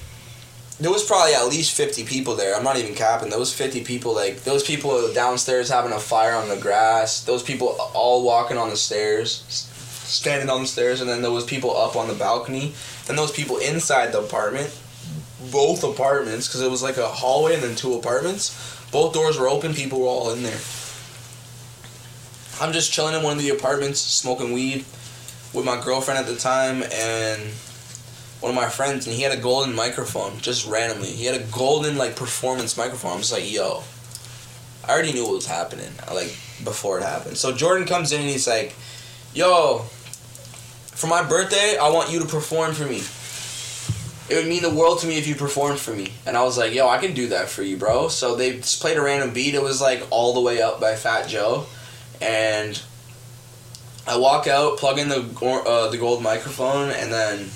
There was probably at least fifty people there. I'm not even capping. Was fifty people. Like those people downstairs having a fire on the grass. Those people all walking on the stairs standing on the stairs, and then there was people up on the balcony. and was people inside the apartment, both apartments, because it was like a hallway and then two apartments. Both doors were open. People were all in there. I'm just chilling in one of the apartments, smoking weed with my girlfriend at the time and one of my friends, and he had a golden microphone just randomly. He had a golden like performance microphone. I'm just like, yo. I already knew what was happening, like before it happened. So Jordan comes in and he's like, "Yo, for my birthday, I want you to perform for me." it would mean the world to me if you performed for me. And I was like, yo, I can do that for you, bro. So they just played a random beat. It was like all the way up by Fat Joe, and I walk out, plug in the uh, the gold microphone, and then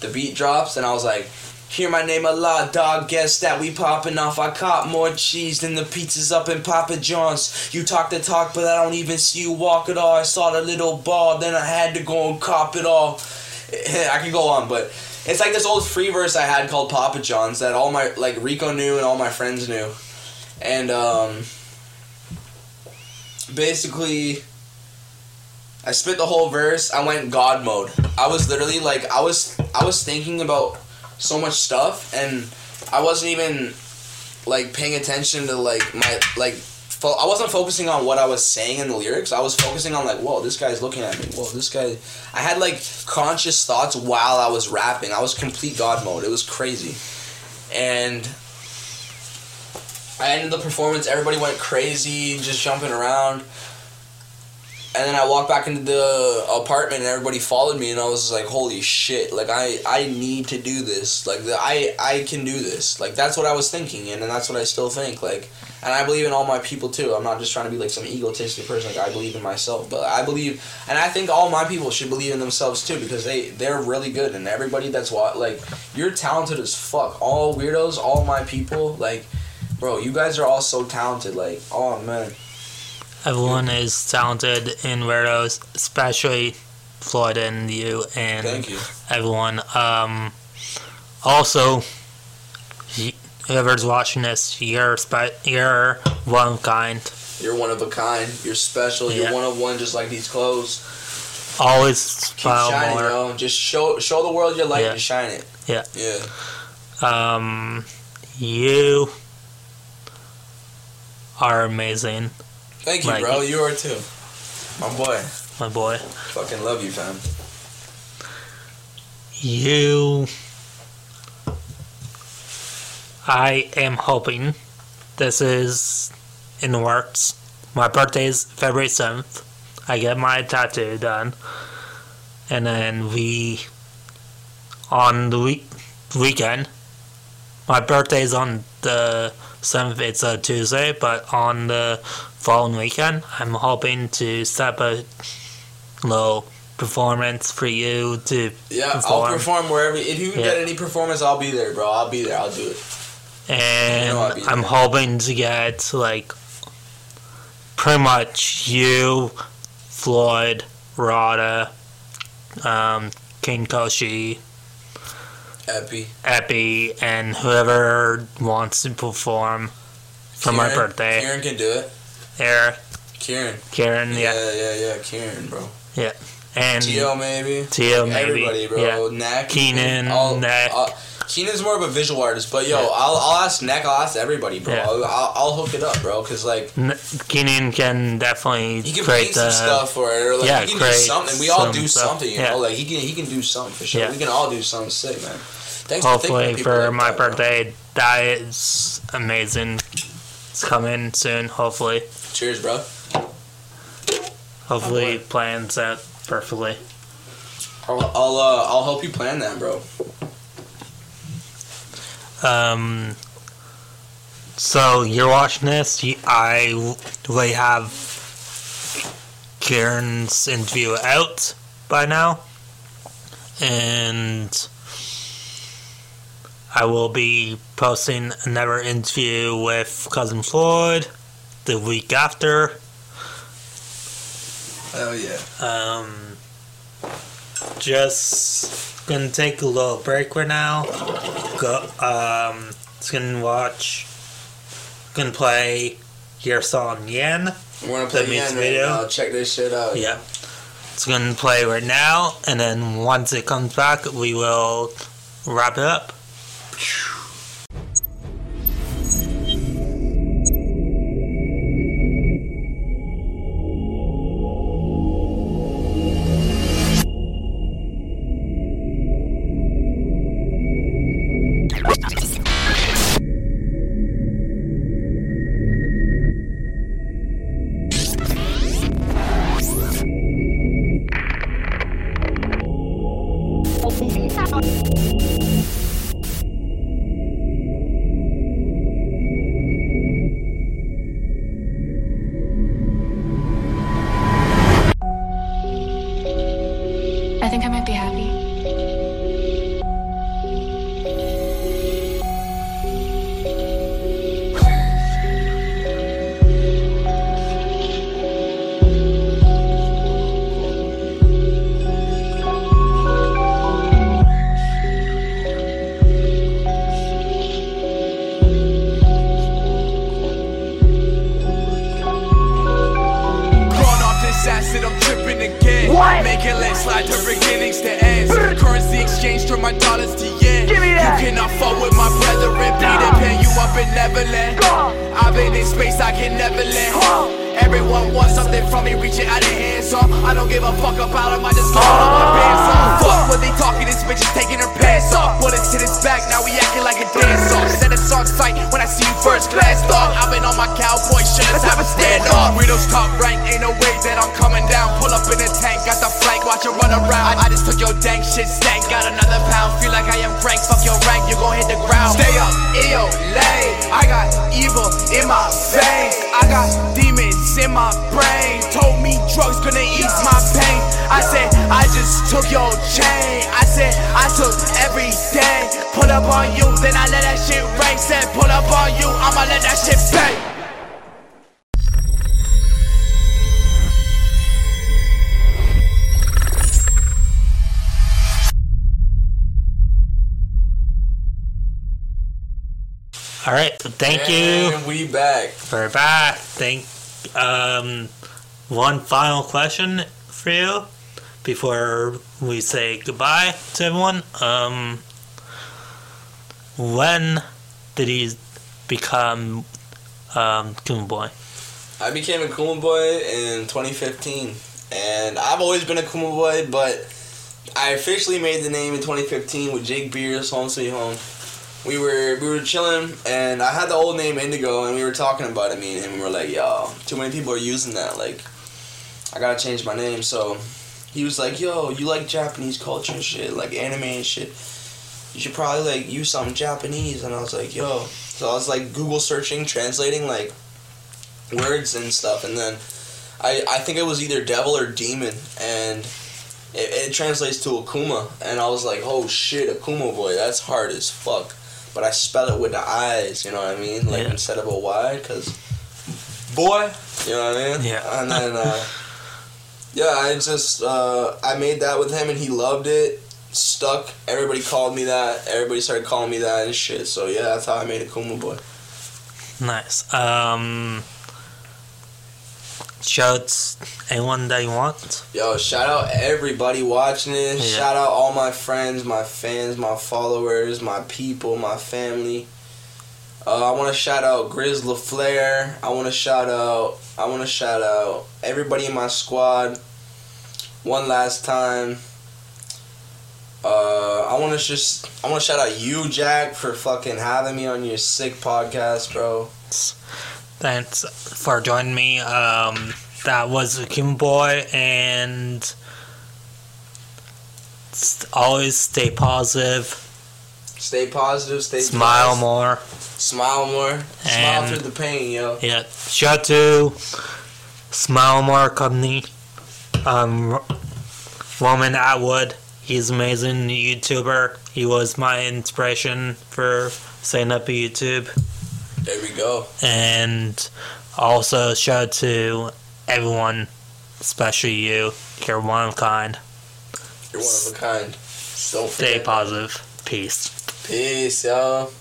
the beat drops, and I was like. Hear my name a lot, dog. Guess that we popping off. I caught more cheese than the pizzas up in Papa John's. You talk the talk, but I don't even see you walk at all. I saw the little ball, then I had to go and cop it all. I can go on, but it's like this old free verse I had called Papa John's that all my like Rico knew and all my friends knew, and um, basically, I spit the whole verse. I went God mode. I was literally like I was I was thinking about so much stuff, and I wasn't even like paying attention to like my like. Fo- I wasn't focusing on what I was saying in the lyrics. I was focusing on like, whoa, this guy's looking at me. Whoa, this guy. I had like conscious thoughts while I was rapping. I was complete God mode. It was crazy, and I ended the performance. Everybody went crazy, just jumping around. And then I walked back into the apartment, and everybody followed me, and I was like, "Holy shit! Like I, I need to do this. Like I, I can do this. Like that's what I was thinking, and, and that's what I still think. Like, and I believe in all my people too. I'm not just trying to be like some egotistic person. Like I believe in myself, but I believe, and I think all my people should believe in themselves too because they, they're really good, and everybody that's what like you're talented as fuck. All Weardoz, all my people, like, bro, you guys are all so talented. Like, oh man. Everyone is talented in Weardoz, especially Floyd and you and Thank you. everyone. Um, also, whoever's watching this, you're spe- you're one of kind. You're one of a kind. You're special. You're one of one, just like these clothes. Always Keep shining, more. yo. Just show show the world your light. Yeah. Just shine it. Yeah. Yeah. Um, you are amazing, Thank you, Like- bro. You are too. My boy. my boy. Fucking love you, fam. You. I am hoping this is in the works. My birthday is February 7th. I get my tattoo done. And then we. On the week, weekend. My birthday is on the 7th. It's a Tuesday. But on the following weekend, I'm hoping to set up a little performance for you to Yeah, I'll Perform. perform wherever. If you Yeah. get any performance, I'll be there, bro. I'll be there. I'll do it. and know I'll be I'm there. hoping to get like pretty much you, Floyd, Rada, um, King Koshi, Epi. Epi, and whoever wants to perform for my birthday. Kieran can do it. Eric, Kieran. Karen, Yeah, yeah, yeah, yeah. Kieran, bro. Yeah. And Tio, maybe. Tio, maybe, Everybody, bro. yeah. Neck. Keenan, I'll- Neck. I'll- Keenan's more of a visual artist, but yo, Yeah. I'll, I'll ask Neck. I'll ask everybody, bro. Yeah. I'll, I'll, I'll hook it up, bro. Cause like Keenan can definitely he can create paint some the stuff or, or like yeah, he can do something. We all some do stuff. something, you Yeah. know. Like he can he can do something for sure. We can all do something sick, man. Thanks for hopefully people for like my that, bro. birthday. That is amazing. It's coming soon. Hopefully, Cheers, bro. hopefully he plans that perfectly. I'll I'll, uh, I'll help you plan that, bro. Um. So you're watching this. you- I will have Karen's interview out by now, and I will be posting another interview with cousin Floyd the week after. Oh yeah. Um, just gonna take a little break right now. Go. Um, just gonna watch. Gonna play your song Yen. Gonna play Yen right video? now. Check this shit out. Yeah. It's gonna play right now, and then once it comes back, we will wrap it up. All right. Thank you. And we back. for back. Thank. Um, one final question for you before we say goodbye to everyone. Um, when did he become um, Akuma Boi? I became Akuma Boi in 2015, and I've always been Akuma Boi, but I officially made the name in 2015 with Jake Beers, Hxmesweethxme. We were we were chilling, and I had the old name Indigo, and we were talking about it. Me and him, we were like, "Yo, too many people are using that. Like, I gotta change my name." So he was like, "Yo, you like Japanese culture and shit, like anime and shit. You should probably like use something Japanese." And I was like, "Yo." So I was like Google searching, translating like words and stuff, and then I I think it was either devil or demon, and it, it translates to Akuma, and I was like, oh shit, Akuma Boi, that's hard as fuck. But I spell it with the eyes, you know what I mean, like Yeah. instead of a Y, cause boy, you know what I mean. Yeah. And then uh, yeah, I just uh, I made that with him, and he loved it. Stuck. Everybody called me that. Everybody started calling me that and shit. So yeah, that's how I made Akuma Boi. Nice. Um, shouts anyone that you want. Yo, shout out everybody watching this. Yeah. Shout out all my friends, my fans, my followers, my people, my family. Uh, I want to shout out Grizz LaFleur. I want to shout out. I want to shout out everybody in my squad. One last time. Uh, I want to just. I want to shout out you, Jack, for fucking having me on your sick podcast, bro. Thanks for joining me. Um, that was Akuma Boi, and always stay positive, Stay positive. Stay smile blessed. more. Smile more. Smile through the pain, yo. Yeah, shout to Smile More Company. Um, Roman Atwood, he's amazing YouTuber. He was my inspiration for setting up a YouTube. There we go. And also shout out to everyone, especially you. You're one of a kind. You're one of a kind. Don't Stay positive. Peace. Peace, y'all.